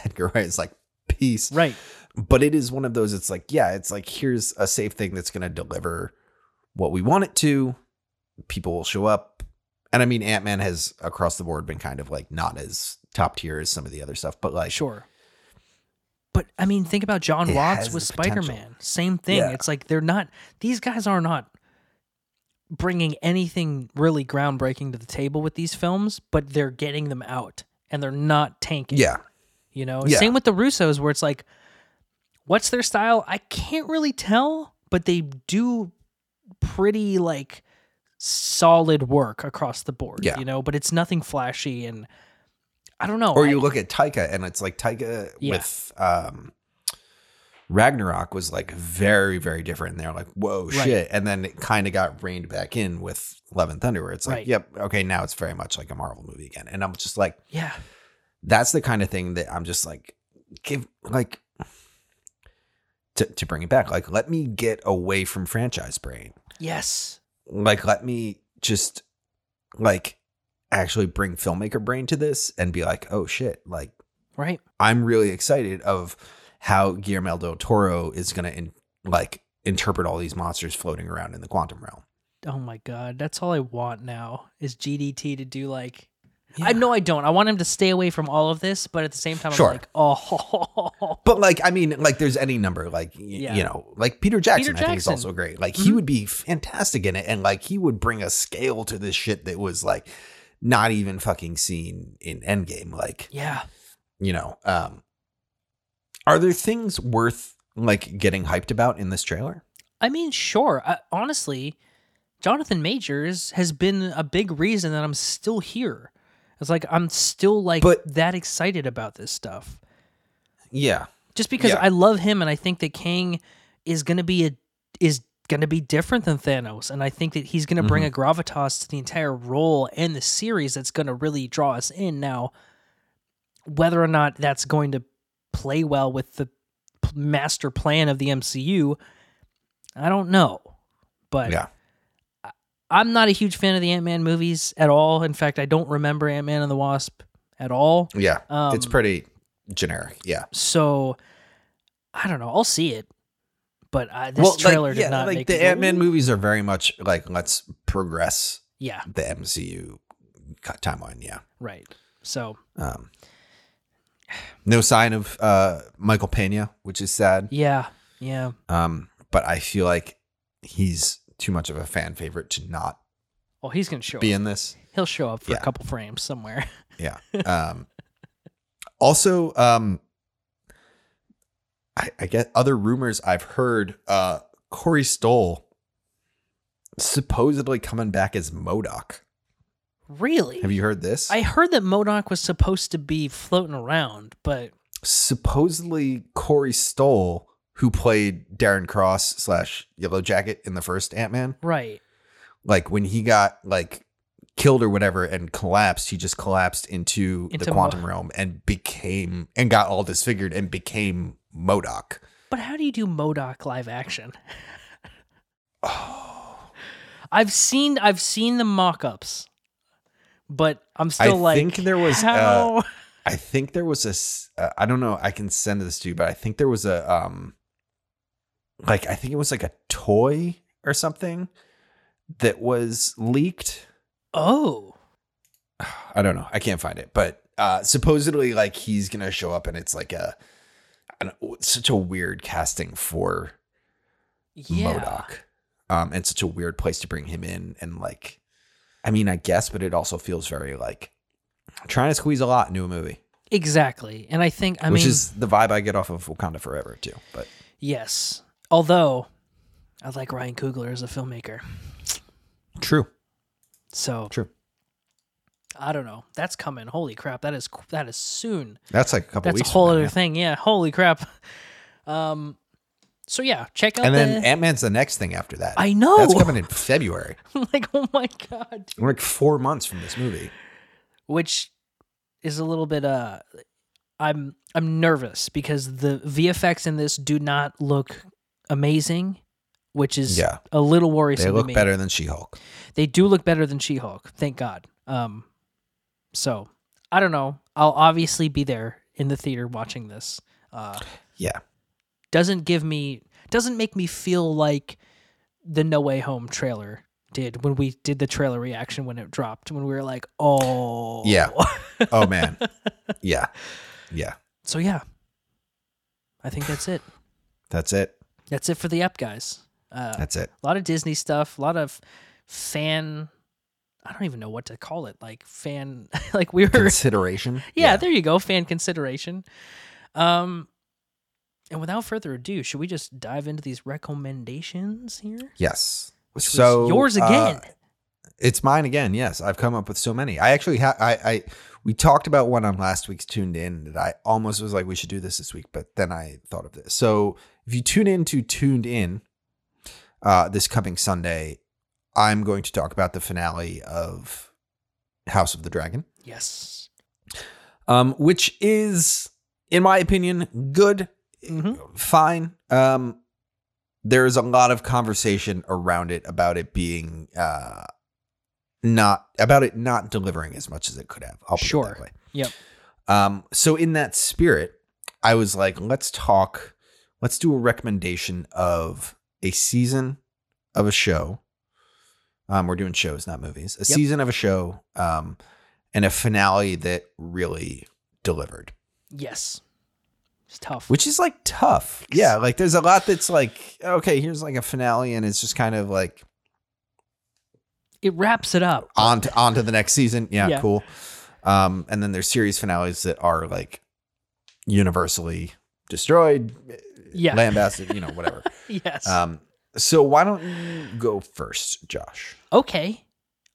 Edgar Wright is like peace. right. But it is one of those. It's like yeah, it's like here's a safe thing that's going to deliver what we want it to. People will show up, and I mean Ant Man has across the board been kind of like not as top tier as some of the other stuff, but like Sure. But I mean, think about Jon It Watts with. Spider Man. Same thing. Yeah. It's like they're not; these guys are not bringing anything really groundbreaking to the table with these films, but they're getting them out, and they're not tanking. yeah, You know, Yeah. same with the Russos, where it's like, what's their style? I can't really tell, but they do pretty like solid work across the board. Yeah. You know, but it's nothing flashy, and I don't know. or I- you look at Taika and it's like Taika Yeah. with um Ragnarok was like very very different and they're like whoa Right. shit and then it kind of got reined back in with Love and Thunder where it's like Right. yep okay now it's very much like a Marvel movie again and I'm just like yeah, that's the kind of thing that I'm just like give like to to bring it back like let me get away from franchise brain yes, like let me just like actually bring filmmaker brain to this and be like oh shit like right. I'm really excited of how Guillermo del Toro is going to in, like interpret all these monsters floating around in the quantum realm. Oh my god, that's all I want now is GDT to do like. I know I don't. I want him to stay away from all of this, but at the same time, Sure. I'm like, oh, But like, I mean, like, there's any number, like, y- Yeah. you know, like Peter Jackson, Peter I think is also great. Like, he Mhm. would be fantastic in it, and like, he would bring a scale to this shit that was like not even fucking seen in Endgame. Like, yeah. you know, um, are there things worth like getting hyped about in this trailer? I mean, sure. I, honestly, Jonathan Majors has been a big reason that I'm still here. It's like I'm still like But- that excited about this stuff. Yeah, Just because Yeah. I love him and I think that Kang is going to be a is going to be different than Thanos. And I think that he's going to bring a gravitas to the entire role and the series that's going to really draw us in. Now, whether or not that's going to play well with the master plan of the MCU, I don't know. But Yeah. I'm not a huge fan of the Ant Man movies at all. In fact, I don't remember Ant Man and the Wasp at all. Yeah. Um, it's pretty generic. Yeah. So I don't know. I'll see it. But uh, this trailer did not like make the Ant Man movies are very much like let's progress Yeah, the MCU timeline. Yeah. right. So Um, no sign of uh, Michael Pena, which is sad. yeah, yeah, Um, but I feel like he's too much of a fan favorite to not well, he's gonna show be up. in this. He'll show up for Yeah. a couple frames somewhere. Yeah. Um, also, um, I, I get other rumors I've heard. Uh, Corey Stoll supposedly coming back as MODOK. really? Have you heard this? I heard that MODOK was supposed to be floating around, but supposedly Corey Stoll, who played Darren Cross slash Yellow Jacket in the first Ant Man, right. like when he got like killed or whatever and collapsed, he just collapsed into, Into the Mo- quantum realm and became and got all disfigured and became MODOK. But how do you do MODOK live action? Oh, I've seen I've seen the mock-ups, but I'm still I like, think there was, uh, how? I think there was a uh, I don't know, I can send this to you, but I think there was a um like I think it was like a toy or something that was leaked. oh, I don't know. I can't find it, but uh supposedly like he's going to show up and it's like a an, such a weird casting for yeah. MODOK. Um and such a weird place to bring him in and like I mean, I guess, but it also feels very like trying to squeeze a lot into a movie. Exactly. And I think I mean which mean is the vibe I get off of Wakanda Forever too. But yes. Although I like Ryan Coogler as a filmmaker. true, So true. I don't know. That's coming. Holy crap. That is that is soon. That's like a couple weeks. That's a whole now, other yeah. thing. Yeah. Holy crap. Um so yeah, check out And then the Ant Man's the next thing after that. I know. That's coming in February. like, oh my god. We're like four months from this movie. Which is a little bit uh I'm I'm nervous because the VFX in this do not look amazing, which is Yeah. a little worrisome. They look better than She Hulk. They do look better than She-Hulk, thank God. Um, so I don't know. I'll obviously be there in the theater watching this. Uh, Yeah. doesn't give me doesn't make me feel like the No Way Home trailer did when we did the trailer reaction when it dropped when we were like, oh Yeah. Oh man. yeah. Yeah. So yeah, I think that's it. That's it. That's it for the up guys. Uh, That's it. a lot of Disney stuff, a lot of fan. I don't even know what to call it. Like fan, like we were. Consideration. yeah, there you go. Fan consideration. Um, and without further ado, should we just dive into these recommendations here? Yes. Which so yours uh, again. it's mine again. Yes, I've come up with so many. I actually have. I, I we talked about one on last week's tuned in that I almost was like we should do this this week, but then I thought of this. So if you tune in to tuned in uh, this coming Sunday, I'm going to talk about the finale of House of the Dragon, yes. um, which is, in my opinion, good, Mhm. fine. Um, there's a lot of conversation around it about it being uh, not about it not delivering as much as it could have. I'll put it Sure. that way. Yep. Um, so in that spirit, I was like, let's talk, let's do a recommendation of a season of a show. Um, we're doing shows, not movies. A season of a show, um, and a finale that really delivered. Yes. It's tough. Which is like tough. Yeah, like there's a lot that's like, okay, here's like a finale, and it's just kind of like it wraps it up. on to on to the next season. Yeah, Yeah. cool. Um, and then there's series finales that are like universally destroyed, Yeah. lambasted, you know, whatever. yes. um, so why don't you go first, Josh? okay.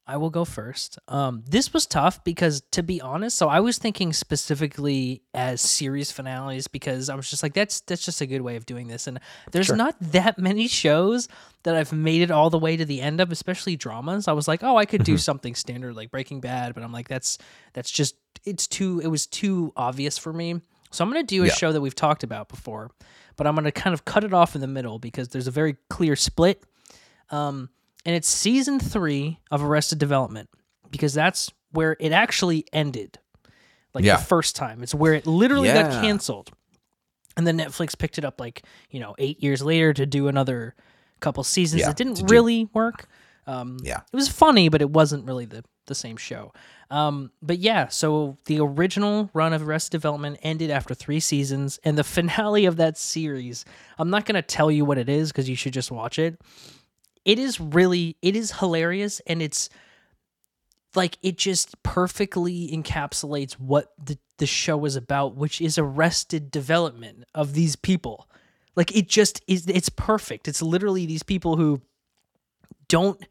I will go first. Um, this was tough because, to be honest, so I was thinking specifically as series finales because I was just like, that's that's just a good way of doing this. And there's Sure. not that many shows that I've made it all the way to the end of, especially dramas. I was like, oh, I could do something standard like Breaking Bad, but I'm like, that's that's just it's too it was too obvious for me. So I'm gonna do a Yeah. show that we've talked about before, but I'm gonna kind of cut it off in the middle because there's a very clear split. Um, and it's season three of Arrested Development because that's where it actually ended, like Yeah. the first time. It's where it literally got canceled, and then Netflix picked it up like you know eight years later to do another couple seasons. Yeah, it didn't to do- really work. Um, Yeah. it was funny, but it wasn't really the the same show. Um, but yeah, so the original run of Arrested Development ended after three seasons, and the finale of that series. I'm not gonna tell you what it is because you should just watch it. It is really, it is hilarious, and it's like it just perfectly encapsulates what the the show is about, which is arrested development of these people. Like it just is, it's perfect. It's literally these people who don't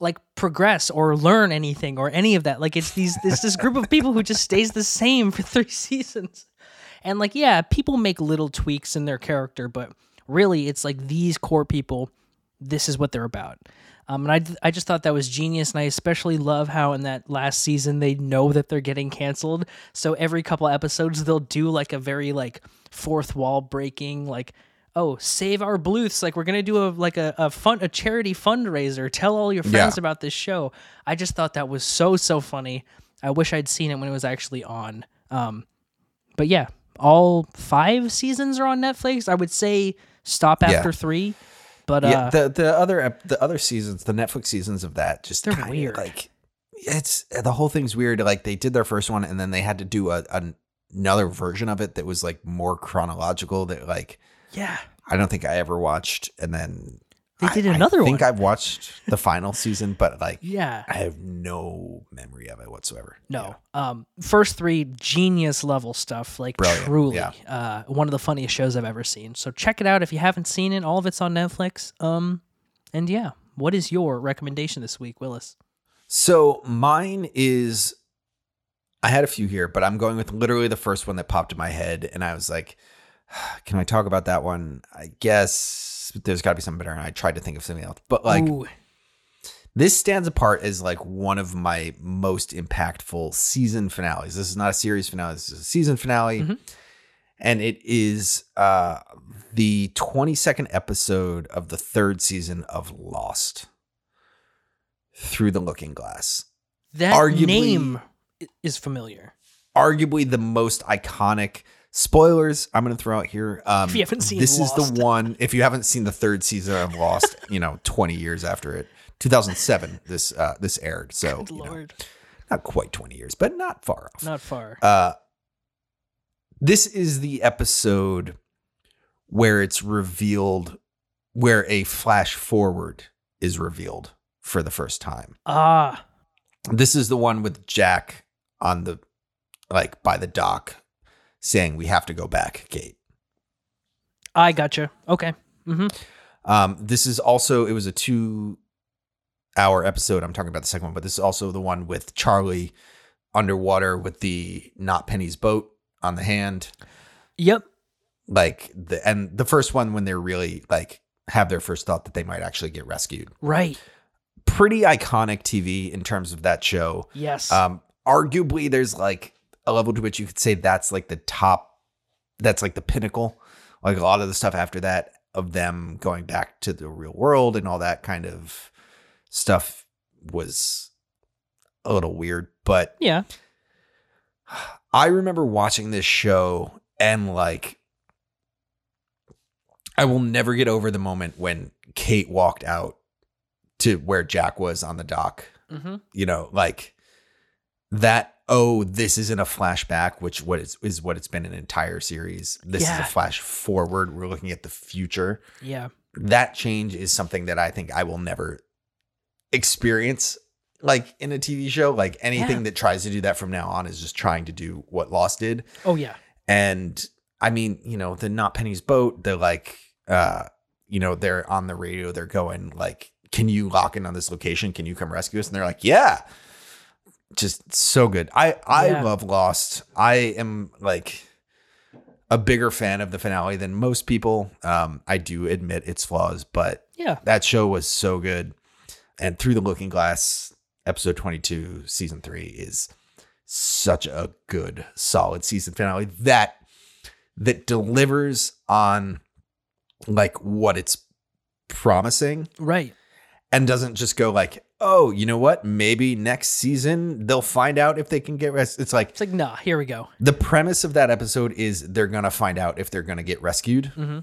like progress or learn anything or any of that. Like it's these this this group of people who just stays the same for three seasons. And like yeah, people make little tweaks in their character, but really it's like these core people this is what they're about. Um, and I, I just thought that was genius, and I especially love how in that last season they know that they're getting canceled. So every couple episodes they'll do like a very like fourth wall breaking like oh save our Bluths like we're gonna do a like a, a fun a charity fundraiser tell all your friends Yeah. about this show i just thought that was so so funny i wish i'd seen it when it was actually on um but yeah all five seasons are on netflix i would say stop Yeah. after three but uh yeah, the the other the other seasons, the Netflix seasons of that, just They're weird. Like it's the whole thing's weird. Like they did their first one, and then they had to do a, an another version of it that was like more chronological. That like yeah I don't think I ever watched, and then They did I another I think one. I've watched the final season, but like yeah I have no memory of it whatsoever. No. Um, first three genius level stuff, like Brilliant, truly, yeah. uh, one of the funniest shows I've ever seen. So check it out if you haven't seen it. All of it's on Netflix. Um, and yeah, what is your recommendation this week, Willis? So mine is I had a few here, but I'm going with literally the first one that popped in my head and I was like, can I talk about that one? I guess there's got to be something better and I tried to think of something else. But like Ooh, this stands apart as like one of my most impactful season finales. This is not a series finale, this is a season finale. Mhm. And it is uh the 22nd episode of the third season of Lost. Through the Looking Glass. that arguably- name is familiar. arguably the most iconic spoilers I'm going to throw out here. Um, If you haven't seen this is the one. If you haven't seen the third season of Lost, you know, 20 years after it, 2007, this uh, this aired. So you know, not quite 20 years, but not far off. not far. Uh, this is the episode where it's revealed, where a flash forward is revealed for the first time. Ah, This is the one with Jack on the like by the dock saying we have to go back, Kate. I gotcha. Okay. Mm-hmm. Um, this is also it was a two hour episode. I'm talking about the second one, but this is also the one with Charlie underwater with the not Penny's boat on the hand. Yep. Like the and the first one when they're really like have their first thought that they might actually get rescued. Right. Pretty iconic TV in terms of that show. Yes. Um, arguably, there's like a level to which you could say that's like the top, that's like the pinnacle. Like a lot of the stuff after that of them going back to the real world and all that kind of stuff was a little weird. But yeah. I remember watching this show and like, I will never get over the moment when Kate walked out to where Jack was on the dock Mm-hmm. you know, like that. Oh, this isn't a flashback, which what is is what it's been an entire series. This Yeah. is a flash forward. We're looking at the future. Yeah. That change is something that I think I will never experience like in a TV show. Like anything Yeah. that tries to do that from now on is just trying to do what Lost did. Oh yeah. And I mean, you know, the not Penny's boat, they're like, uh, you know, they're on the radio, they're going like, can you lock in on this location? Can you come rescue us? And they're like, yeah. Just so good. I I Yeah. love Lost. I am like a bigger fan of the finale than most people. Um, I do admit its flaws, but Yeah. that show was so good. And Through the Looking Glass, episode 22, season three, is such a good, solid season finale that that delivers on like what it's promising Right. and doesn't just go like, oh, you know what? Maybe next season they'll find out if they can get rest. It's like It's like, nah, here we go. the premise of that episode is they're gonna find out if they're gonna get rescued hmm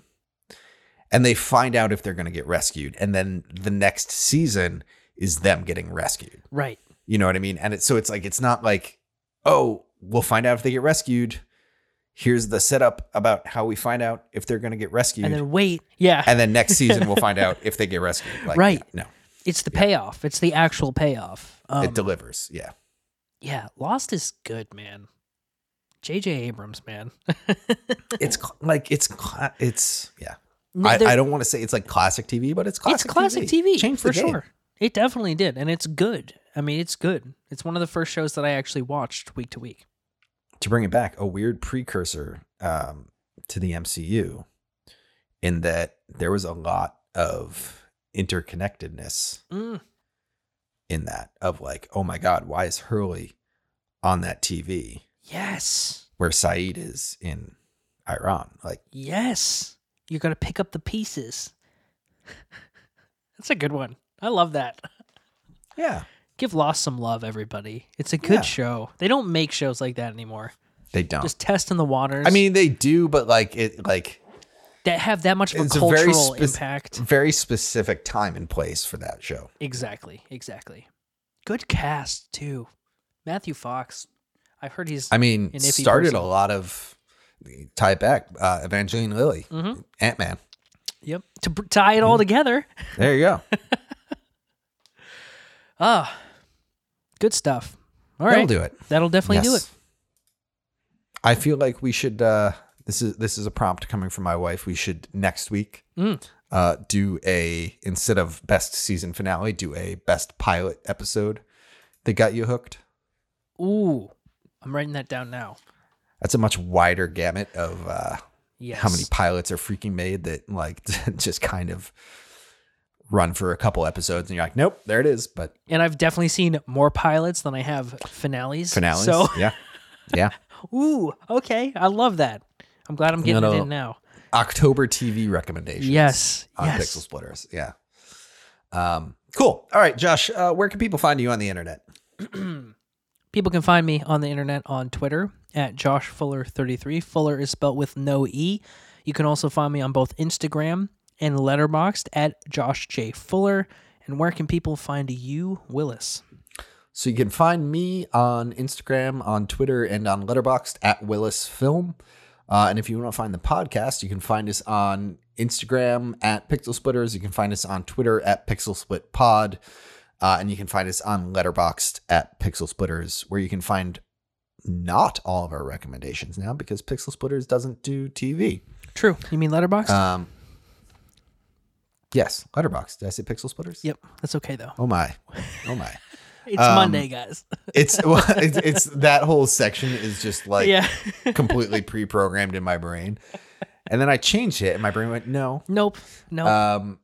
and they find out if they're going to get rescued and then the next season is them getting rescued Right. you know what i mean and it's so it's like it's not like oh we'll find out if they get rescued here's the setup about how we find out if they're going to get rescued And then wait. Yeah. and then next season we'll find out if they get rescued like Right. no it's the payoff. It's the actual payoff. Um, it delivers yeah yeah. Lost is good, man. J.J. Abrams, man. it's cl- like it's cla- it's yeah N- I, I don't want to say it's like classic tv but it's classic it's classic TV, Changed for sure. It definitely did, and it's good. I mean, it's good. It's one of the first shows that I actually watched week to week. to bring it back, a weird precursor um, to the MCU in that there was a lot of interconnectedness Mm, in that of like, oh my God, why is Hurley on that TV yes, where Sayid is in Iran? Like, yes. You got to pick up the pieces. That's a good one. I love that. yeah, Give Lost some love, everybody. It's a good Yeah. show. They don't make shows like that anymore. they don't. Just test in the waters. I mean, they do, but like it, like that have that much of a it's a very cultural impact. very specific time and place for that show. Exactly, exactly. Good cast too. Matthew Fox. I've heard he's. I mean, started person. a lot of tie it back, uh, Evangeline Lilly, Mhm. Ant Man. Yep. To br- tie it all Mm-hmm. together. There you go. Ah, good stuff. All That'll right, do it. that'll definitely do it. I feel like we should. Uh, this is this is a prompt coming from my wife. We should next week Mm. uh, do a instead of best season finale, do a best pilot episode that got you hooked. Ooh, I'm writing that down now. That's a much wider gamut of uh, Yes. how many pilots are freaking made that like just kind of run for a couple episodes, and you're like, nope, there it is. But And I've definitely seen more pilots than I have finales. finales, So, yeah, yeah. ooh, okay, I love that. I'm glad I'm getting No, it in now. October TV recommendations. Yes, on yes. Pixel Splitters. Yeah. Um, cool. All right, Josh. Uh, where can people find you on the internet? People can find me on the internet on Twitter at Josh Fuller33. Fuller is spelled with no E. You can also find me on both Instagram and Letterboxd at Josh J. Fuller. And where can people find you, Willis? So you can find me on Instagram, on Twitter, and on Letterboxd at Willis Film. Uh, and if you want to find the podcast, you can find us on Instagram at Pixel Splitters. You can find us on Twitter at Pixel Split Pod. Uh, and you can find us on Letterboxd at Pixel Splitters, where you can find not all of our recommendations now because Pixel Splitters doesn't do TV. True. You mean Letterboxd? Um, yes, Letterboxd. Did I say Pixel Splitters? yep. That's okay, though. Oh my, oh my. It's um, Monday, guys. It's well, it's, it's that whole section is just like yeah. completely pre-programmed in my brain, and then I changed it, and my brain went no. nope. No. Um.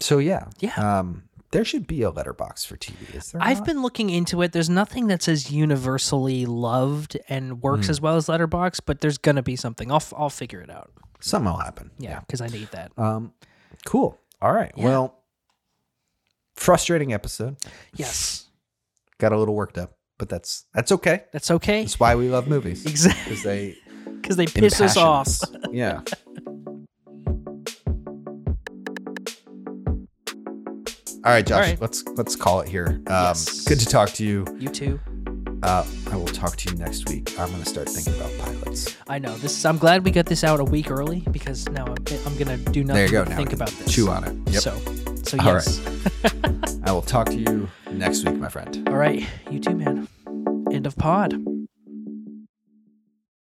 So yeah, Yeah. Um, there should be a Letterboxd for TV. Is there? I've not? been looking into it. There's nothing that says universally loved and works Hmm. as well as Letterboxd, but there's gonna be something. I'll I'll figure it out. Something will happen. Yeah, because I need that. Um. Cool. All right. Yeah. Well, frustrating episode. Yes, Got a little worked up, but that's that's okay. that's okay. That's why we love movies. Exactly, Because they because they piss us off. Yeah. All right, Josh. All right. Let's let's call it here. Um, Yes. Good to talk to you. You too. Uh, I will talk to you next week. I'm gonna start thinking about pilots. I know this. Is, I'm glad we got this out a week early because now I'm, I'm gonna do nothing There you go. Now think about this. Chew on it. Yep. So, so All yes. I will talk to you next week, my friend. All right. You too, man. End of pod.